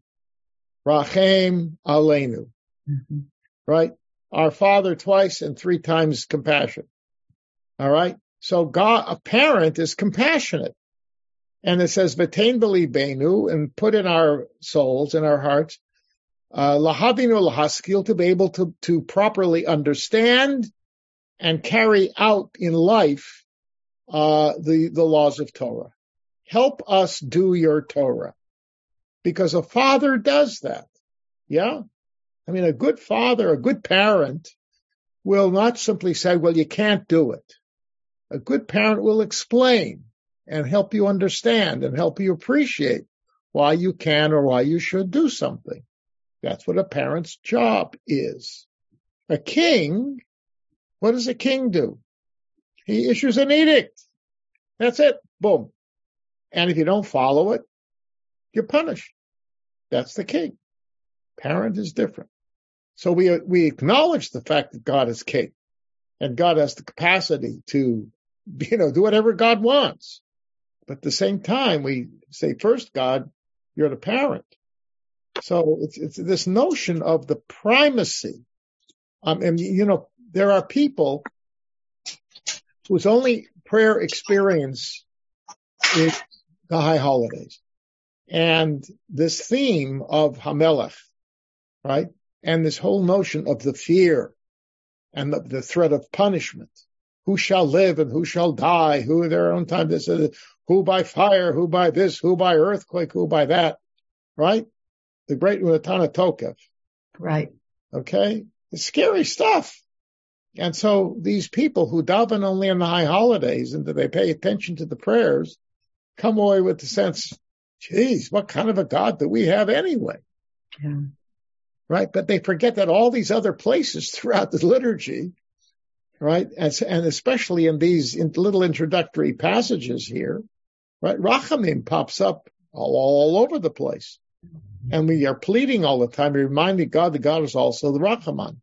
B: Rachem, Aleinu. Mm-hmm. Right? Our Father twice and three times compassion. All right? So God, a parent is compassionate. And it says, Vatain benu and put in our souls, in our hearts, uh, lahavinu lahaskil, to be able to, to properly understand and carry out in life, uh, the, the laws of Torah. Help us do your Torah. Because a father does that. Yeah? I mean, a good father, a good parent will not simply say, well, you can't do it. A good parent will explain and help you understand and help you appreciate why you can or why you should do something. That's what a parent's job is. A king, what does a king do? He issues an edict. That's it. Boom. And if you don't follow it, you're punished. That's the king. Parent is different. So we, we acknowledge the fact that God is king and God has the capacity to, you know, do whatever God wants. But at the same time, we say, first, God, you're the parent. So it's, it's this notion of the primacy. Um, and you know, there are people whose only prayer experience is the high holidays. And this theme of Hamelech, right? And this whole notion of the fear and the, the threat of punishment. Who shall live and who shall die? Who in their own time they said, who by fire, who by this, who by earthquake, who by that, right? The great Unetaneh Tokef.
F: Right.
B: Okay. It's scary stuff. And so these people who daven only on the high holidays and that they pay attention to the prayers come away with the sense, geez, what kind of a God do we have anyway? Yeah right? But they forget that all these other places throughout the liturgy, right? And, and especially in these in little introductory passages here, right? Rachamim pops up all, all over the place. And we are pleading all the time, reminding God that God is also the Rachaman.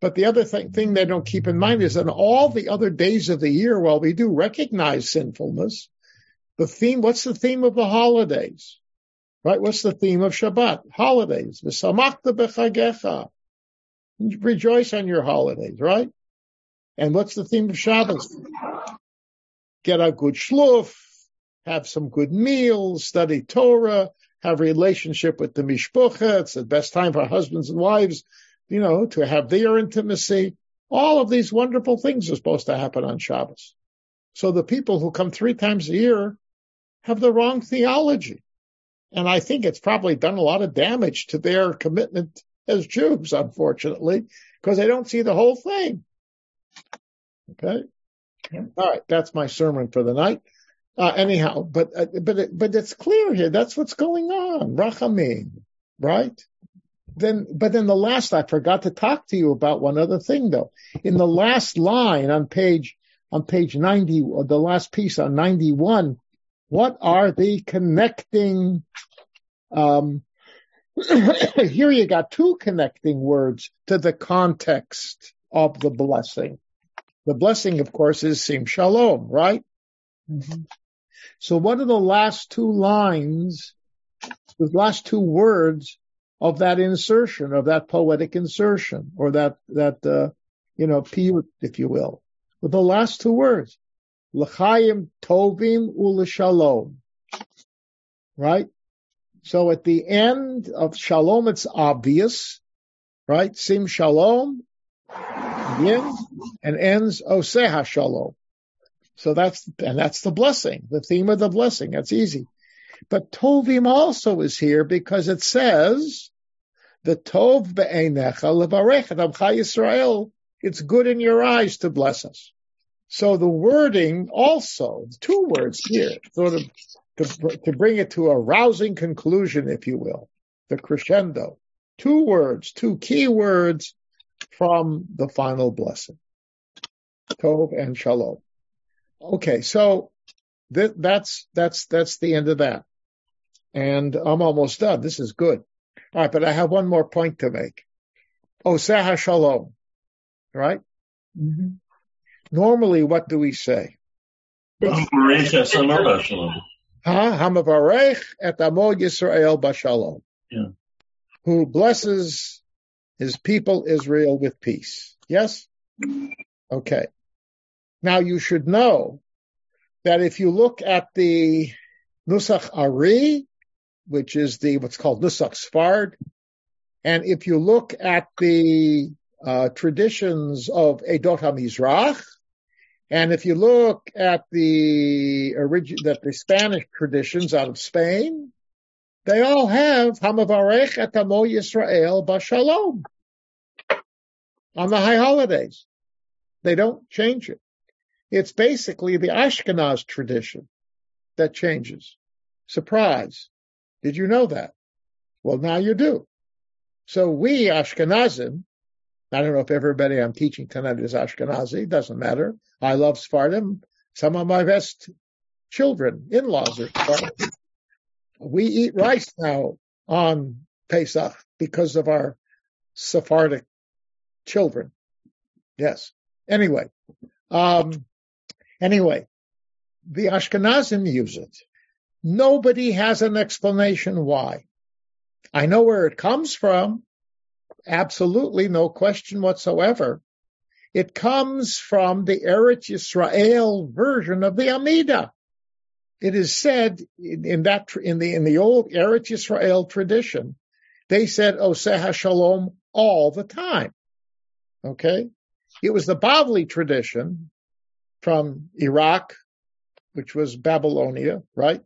B: But the other thing, thing they don't keep in mind is that all the other days of the year, while we do recognize sinfulness, the theme, what's the theme of the holidays? Right? What's the theme of Shabbat? Holidays. V'samachta b'chagecha. Rejoice on your holidays, right? And what's the theme of Shabbos? Get a good shluf, have some good meals, study Torah, have a relationship with the mishpucha. It's the best time for husbands and wives, you know, to have their intimacy. All of these wonderful things are supposed to happen on Shabbos. So the people who come three times a year have the wrong theology. And I think it's probably done a lot of damage to their commitment as Jews, unfortunately, because they don't see the whole thing. Okay. Yeah. All right. That's my sermon for the night. Uh, anyhow, but, uh, but, it, but it's clear here. That's what's going on. Rachamim, right? Then, but then the last, I forgot to talk to you about one other thing though. In the last line on page, on page 90, or the last piece on 91, what are the connecting? Um, here you got two connecting words to the context of the blessing. The blessing, of course, is sim shalom, right? Mm-hmm. So what are the last two lines The last two words of that insertion, of that poetic insertion, or that, that, uh, you know, piyut, if you will. With the last two words. L'chaim tovim u'l'shalom. Right? So at the end of shalom, it's obvious, right? Sim shalom begins and ends oseha shalom. So that's, and that's the blessing, the theme of the blessing. That's easy. But tovim also is here because it says, the tov be'enecha levarech amcha Yisrael. It's good in your eyes to bless us. So the wording also, two words here, sort of to, to bring it to a rousing conclusion, if you will, the crescendo. Two words, two key words from the final blessing. Tov and Shalom. Okay, so th- that's, that's, that's the end of that. And I'm almost done. This is good. All right, but I have one more point to make. Oseha Shalom. Right? Mm-hmm. Normally, what do we say? Hamavarech et amo Yisrael bashalom. Who blesses his people Israel with peace. Yes? Okay. Now you should know that if you look at the Nusach Ari, which is the what's called Nusach Sfard, and if you look at the uh, traditions of Edot HaMizrach, and if you look at the origin, that the Spanish traditions out of Spain, they all have Hamavarech etamo Yisrael Bashalom on the high holidays. They don't change it. It's basically the Ashkenaz tradition that changes. Surprise. Did you know that? Well, now you do. So we Ashkenazim I don't know if everybody I'm teaching tonight is Ashkenazi. Doesn't matter. I love Sephardim. Some of my best children, in-laws are Sephardim. We eat rice now on Pesach because of our Sephardic children. Yes. Anyway, um, anyway, the Ashkenazim use it. Nobody has an explanation why. I know where it comes from. Absolutely, no question whatsoever. It comes from the Eretz Yisrael version of the Amida. It is said in, in that in the in the old Eretz Yisrael tradition, they said Oseh Shalom all the time. Okay, it was the Bavli tradition from Iraq, which was Babylonia, right?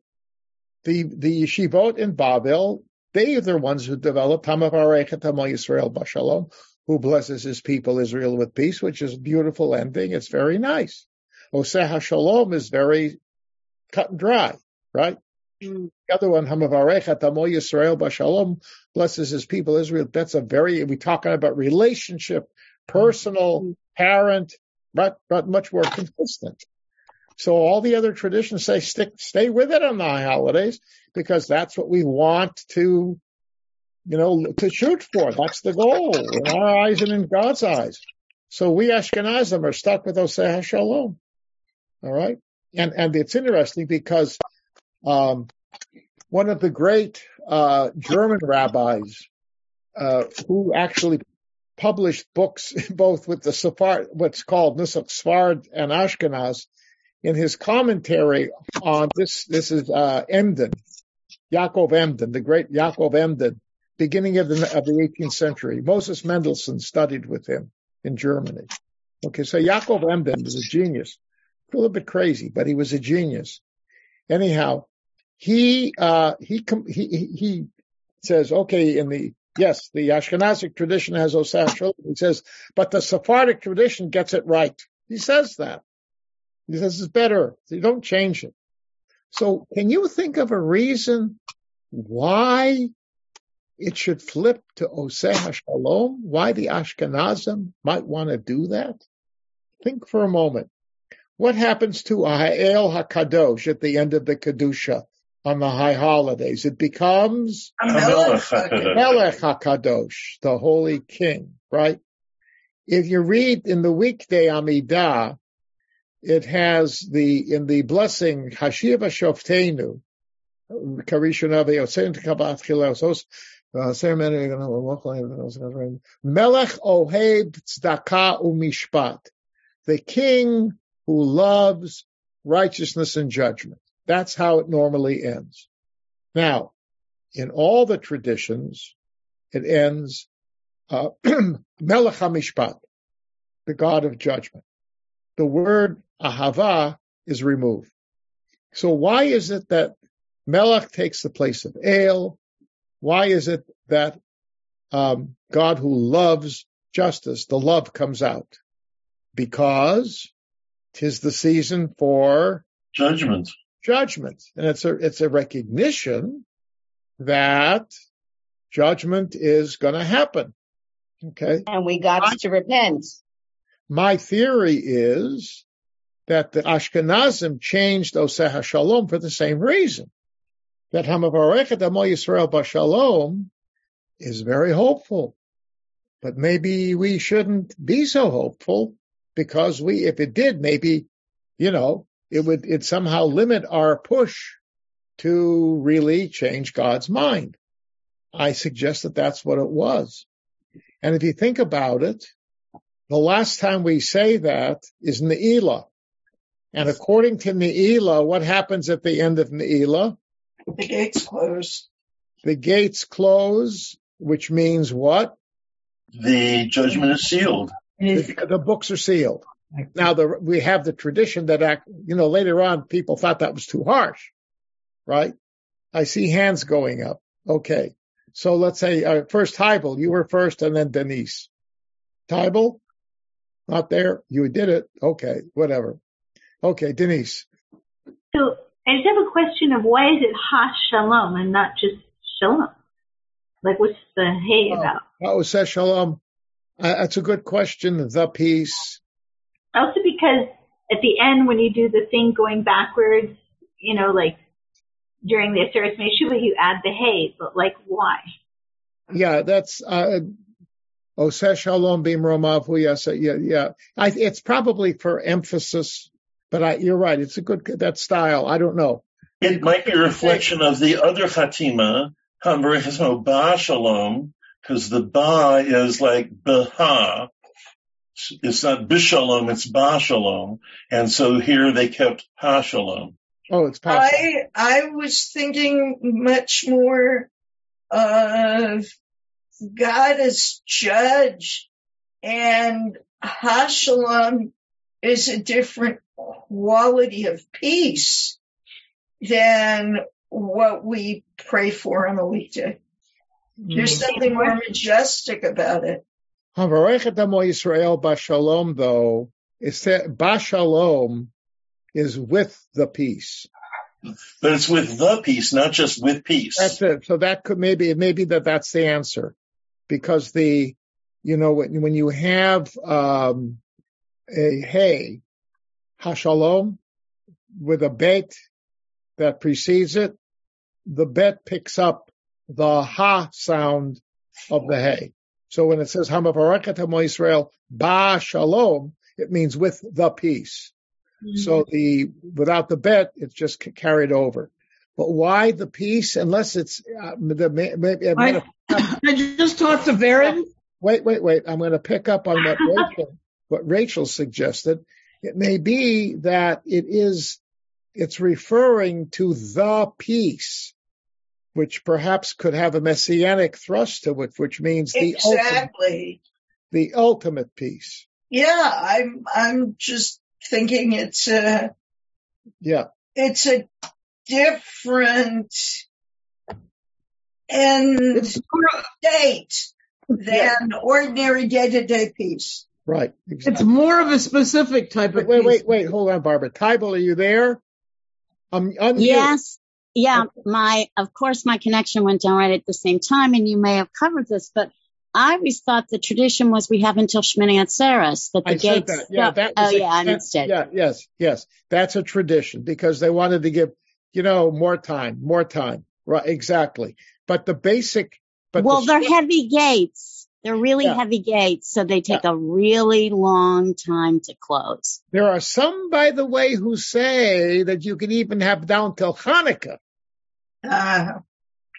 B: The the yeshivot in Babel they are the ones who developed Hamavarech Yisrael Bashalom, who blesses his people Israel with peace, which is a beautiful ending. It's very nice. Oseh Shalom is very cut and dry, right? Mm. The other one, Hamavarech Yisrael Bashalom, blesses his people Israel. That's a very, we're talking about relationship, personal, mm. parent, but, but much more consistent. So all the other traditions say stick, stay with it on the holidays because that's what we want to, you know, to shoot for. That's the goal in our eyes and in God's eyes. So we Ashkenazim are stuck with Oseh Shalom. All right. And, and it's interesting because, um, one of the great, uh, German rabbis, uh, who actually published books both with the Sephard, what's called Nusach Sfard and Ashkenaz, in his commentary on this, this is uh, Emden, Yaakov Emden, the great Yaakov Emden, beginning of the, of the 18th century. Moses Mendelssohn studied with him in Germany. Okay, so Yaakov Emden was a genius. A little bit crazy, but he was a genius. Anyhow, he, uh, he, he, he says, okay, in the, yes, the Ashkenazic tradition has Osah He says, but the Sephardic tradition gets it right. He says that. He says it's better. So you don't change it. So can you think of a reason why it should flip to Oseh HaShalom? Why the Ashkenazim might want to do that? Think for a moment. What happens to Ha'el HaKadosh at the end of the Kedusha on the high holidays? It becomes Melech HaKadosh, the Holy King, right? If you read in the weekday Amidah, it has the, in the blessing, Hashiva Shoftenu, Karishona ve'yosein tekabat chilosos. Melech oheb tzedakah umishpat. The king who loves righteousness and judgment. That's how it normally ends. Now, in all the traditions, it ends uh, Melech HaMishpat, the God of judgment. The word Ahava is removed. So why is it that Melech takes the place of El? Why is it that um, God who loves justice, the love comes out? Because tis the season for
D: judgment.
B: Judgment, and it's a it's a recognition that judgment is going to happen. Okay,
H: and we got my, to repent.
B: My theory is that the Ashkenazim changed Oseh Shalom for the same reason. That Hamavarechet Amo Yisrael Bashalom is very hopeful. But maybe we shouldn't be so hopeful because we, if it did, maybe, you know, it would, it somehow limit our push to really change God's mind. I suggest that that's what it was. And if you think about it, the last time we say that is Ne'ilah. And according to Ne'ilah, what happens at the end of Ne'ilah?
E: The gates close.
B: The gates close, which means what?
D: The judgment is sealed.
B: The, the books are sealed. Now the, we have the tradition that, act, you know, later on people thought that was too harsh, right? I see hands going up. Okay. So let's say uh, first Tybal, you were first and then Denise. Tybal? Not there. You did it. Okay. Whatever. Okay. Denise.
G: So I just have a question of why is it Ha Shalom and not just Shalom? Like what's the hey oh, about?
B: Oh, says Shalom. Uh, that's a good question. The peace.
G: Also because at the end when you do the thing going backwards, you know, like during the Aseret Meshuva, you add the hey, but like why?
B: Yeah, that's uh, Oseh Shalom Bim Romavu. Yes, yeah, yeah. I, it's probably for emphasis, but I, you're right. It's a good that style. I don't know.
D: It might be a reflection of the other Chatima, Hambrechesmo Ba Shalom, because the Ba is like Baha. It's not Bishalom, it's Ba Shalom. And so here they kept Ha Shalom.
B: Oh, it's possible.
E: I I was thinking much more of God as judge and Hashalom is a different quality of peace than what we pray for on a weekday. There's something more majestic about it.
B: Havarech Israel Bashalom though, is that Bashalom is with the peace.
D: But it's with the peace, not just with peace.
B: That's it. So that could maybe, maybe that that's the answer because the, you know, when, when you have, um, a hey, hashalom with a bet that precedes it, the bet picks up the ha sound of the hey. So when it says Hamavarakatamo Israel ba shalom, it means with the peace. So mm-hmm. the without the bet, it's just carried over. But why the peace? Unless it's uh, the maybe.
E: I, gonna, I just talked to Baron.
B: Wait, wait, wait! I'm going to pick up on what Rachel, what Rachel suggested. It may be that it is it's referring to the peace, which perhaps could have a messianic thrust to it, which means the
E: exactly
B: ultimate, the ultimate peace.
E: Yeah, I'm I'm just thinking it's a
B: yeah
E: it's a different end state than yeah. ordinary day to day peace.
B: Right.
E: Exactly. It's more of a specific type
B: of.
E: Wait,
B: peace. wait, wait. Hold on, Barbara. Tybal, are you there?
I: Um, yes. Yeah. My, of course, my connection went down right at the same time, and you may have covered this, but I always thought the tradition was we have until Shmini Atzeres that the I gates.
B: That. Yeah, that oh
I: a, yeah, instead.
B: Yeah, yes, yes, that's a tradition because they wanted to give, you know, more time, more time. Right, exactly. But the basic. But
I: well,
B: the
I: they're heavy gates. They're really yeah. heavy gates, so they take yeah. a really long time to close.
B: There are some, by the way, who say that you can even have down till Hanukkah.
E: Uh,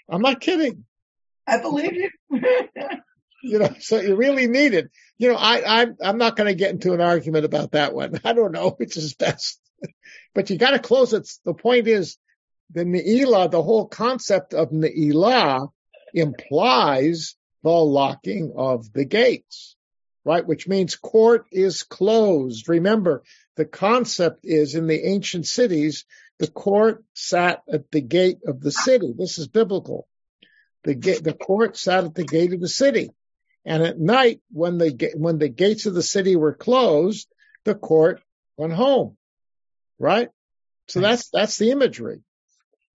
B: I'm not kidding.
E: I believe you.
B: you know, so you really need it. You know, I, I'm, I'm not going to get into an argument about that one. I don't know which is best, but you got to close it. The point is the Ne'ilah, the whole concept of Ne'ilah implies the locking of the gates, right? Which means court is closed. Remember, the concept is in the ancient cities, the court sat at the gate of the city. This is biblical. The gate, the court sat at the gate of the city. And at night, when the, when the gates of the city were closed, the court went home. Right? So that's, that's the imagery.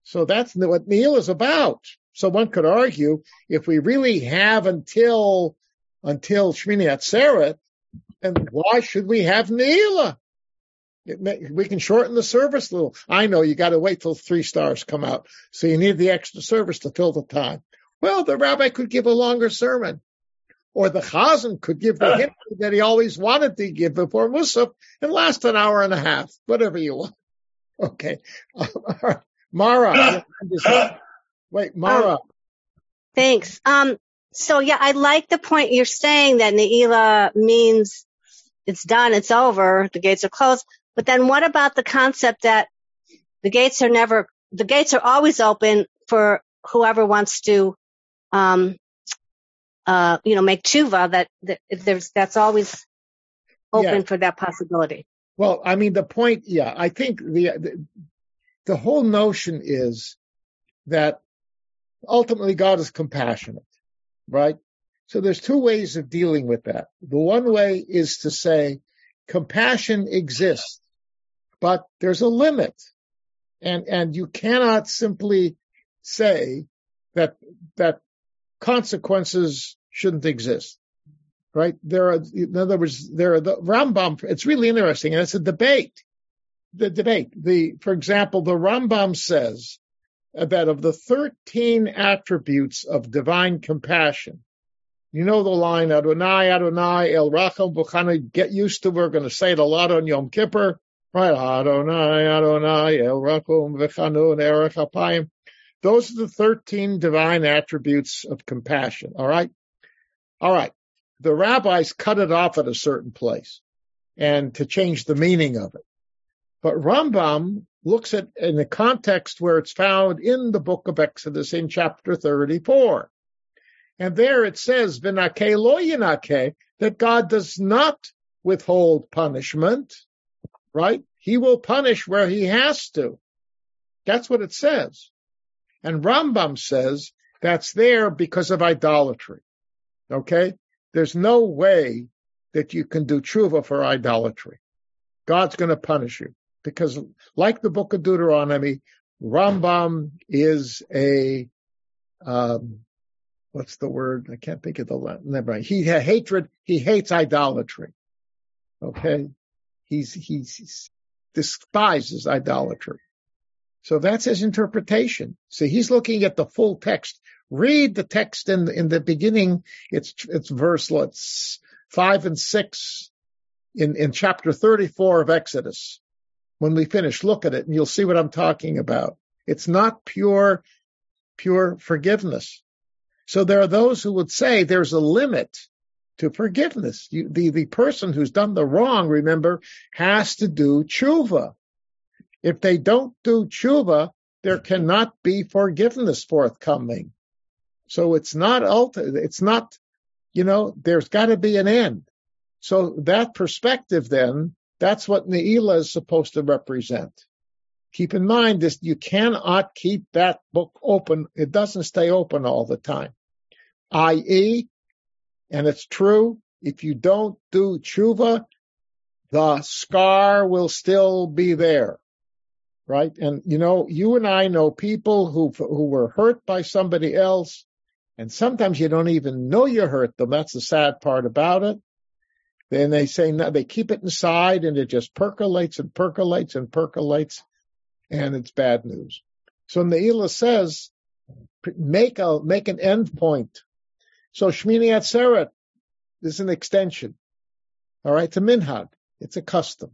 B: So that's what Ne'ilah is about. So one could argue if we really have until, until Shmini Atzeret, then why should we have Ne'ilah? May, we can shorten the service a little. I know you got to wait till three stars come out. So you need the extra service to fill the time. Well, the rabbi could give a longer sermon. Or the chazan could give the hymn that he always wanted to give before Musaf and last an hour and a half, whatever you want. Okay. Mara. Wait, Mara. Um,
J: thanks. Um, so yeah, I like the point you're saying that Ne'ilah means it's done, it's over, the gates are closed. But then what about the concept that the gates are never, the gates are always open for whoever wants to um, uh, you know, make tshuva, that, that there's, that's always open yeah. for that possibility.
B: Well, I mean, the point, yeah, I think the, the, the whole notion is that ultimately God is compassionate, right? So there's two ways of dealing with that. The one way is to say compassion exists, but there's a limit. And, and you cannot simply say that, that consequences shouldn't exist. Right? There are, in other words, there are the Rambam, it's really interesting and it's a debate. The debate, the, for example, the Rambam says that of the 13 attributes of divine compassion, you know the line, Adonai, Adonai, El Rachum, Bukhana, get used to, we're going to say it a lot on Yom Kippur, right? Adonai, Adonai, El Rachum, Bukhanu, Erech Apayim. Those are the 13 divine attributes of compassion. All right. All right. The rabbis cut it off at a certain place and to change the meaning of it. But Rambam looks at in the context where it's found in the book of Exodus in chapter 34. And there it says, Vinake lo yinake, that God does not withhold punishment, right? He will punish where he has to. That's what it says. And Rambam says that's there because of idolatry. Okay? There's no way that you can do tshuva for idolatry. God's going to punish you because like the book of Deuteronomy, Rambam is a, um, what's the word? I can't think of the, never mind. He has hatred. He hates idolatry. Okay. He's, he's, he despises idolatry. So that's his interpretation. So he's looking at the full text. Read the text in in the beginning. It's it's verse let's five and six in in chapter thirty four of Exodus. When we finish, look at it and you'll see what I'm talking about. It's not pure pure forgiveness. So there are those who would say there's a limit to forgiveness. You, the the person who's done the wrong, remember, has to do tshuva. If they don't do tshuva, there cannot be forgiveness forthcoming. So it's not. It's not, you know, there's got to be an end. So that perspective, then, that's what Ne'ilah is supposed to represent. Keep in mind this, you cannot keep that book open. It doesn't stay open all the time. I.e., and it's true, if you don't do tshuva, the scar will still be there right? And you know, you and I know people who who were hurt by somebody else, and sometimes you don't even know you hurt them. That's the sad part about it. Then they say no, they keep it inside, and it just percolates and percolates and percolates, and it's bad news. So Ne'ilah says, make a make an end point. So Shmini Atzeret is an extension. All right, it's a minhag. It's a custom.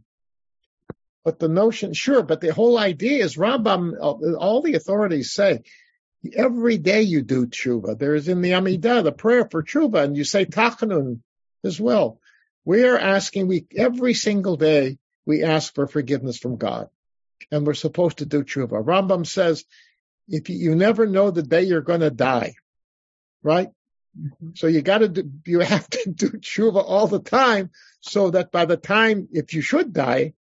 B: But the notion, sure, but the whole idea is Rambam, all the authorities say Every day you do tshuva. There is in the Amidah, the prayer for tshuva, and you say tachanun as well. We are asking, we every single day, we ask for forgiveness from God. And we're supposed to do tshuva. Rambam says, if you, you never know the day you're going to die, right? Mm-hmm. So you got to do, you have to do tshuva all the time so that by the time, if you should die,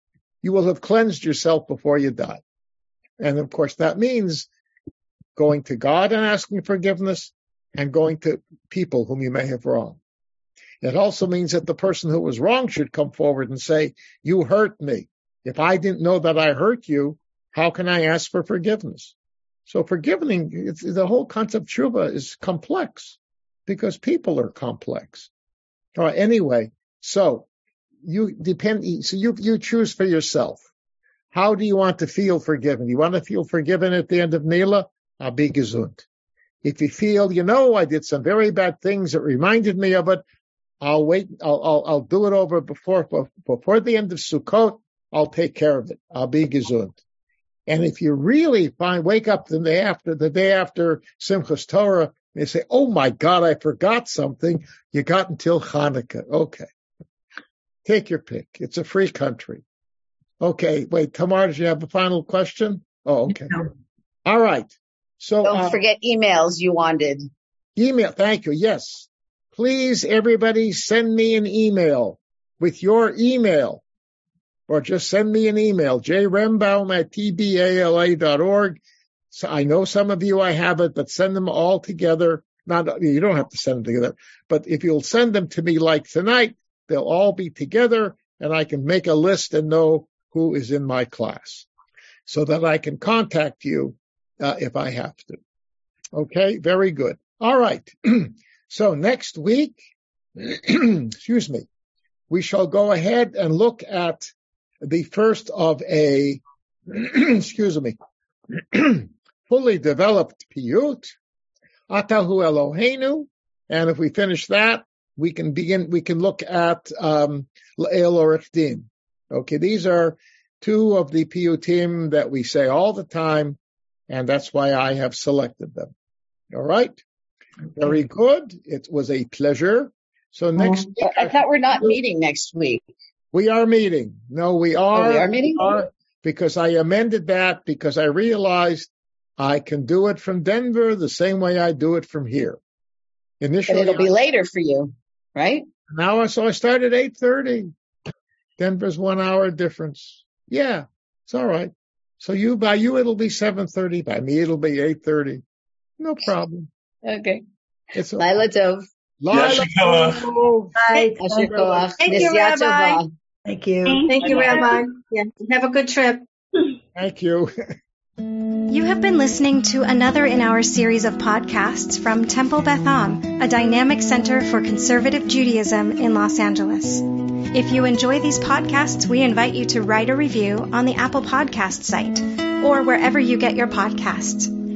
B: you will have cleansed yourself before you die. And of course, that means going to God and asking forgiveness and going to people whom you may have wronged. It also means that the person who was wrong should come forward and say, you hurt me. If I didn't know that I hurt you, how can I ask for forgiveness? So forgiving, the whole concept of tshuva is complex because people are complex. All right, anyway, so you depend, so you, you choose for yourself. How do you want to feel forgiven? You want to feel forgiven at the end of Ne'ilah? I'll be gesund. If you feel, you know, I did some very bad things that reminded me of it, I'll wait, I'll, I'll, I'll do it over before, before the end of Sukkot. I'll take care of it. I'll be gesund. And if you really find, wake up the day after, the day after Simchas Torah, and you say, oh my God, I forgot something, you got until Hanukkah. Okay. Take your pick. It's a free country. Okay. Wait, Tamar, did you have a final question? Oh, okay. No. All right. So
H: don't uh, forget emails you wanted.
B: Email. Thank you. Yes. Please, everybody send me an email with your email or just send me an email, jrembaum at tbala.org. So I know some of you I have it, but send them all together. Not, you don't have to send them together, but if you'll send them to me like tonight, they'll all be together and I can make a list and know who is in my class so that I can contact you uh, if I have to. Okay, very good. All right. so next week, excuse me, we shall go ahead and look at the first of a, excuse me, fully developed piyut, Atahu Eloheinu, and if we finish that, we can begin, we can look at, um, Orech Din. Okay, these are two of the piyutim that we say all the time, and that's why I have selected them. All right. Very good. It was a pleasure. So oh, next,
H: week, I thought we're not meeting next week.
B: We are meeting. No, we are.
H: Oh, we are meeting? We are,
B: because I amended that because I realized I can do it from Denver the same way I do it from here.
H: Initially, but it'll be later for you, right?
B: Now, so I start at 8.30. Denver's one hour difference. Yeah, it's all right. So you, by you, it'll be 7.30. By me, it'll be 8.30. No problem.
H: Okay. It's Laila Tov.
B: Laila
H: Tov. Bye. Thank you, Rabbi.
J: Thank you. Thank,
H: Thank you, Rabbi. Yeah. Have a good trip.
B: Thank you.
A: You have been listening to another in our series of podcasts from Temple Beth Am, a dynamic center for conservative Judaism in Los Angeles. If you enjoy these podcasts, we invite you to write a review on the Apple Podcast site or wherever you get your podcasts.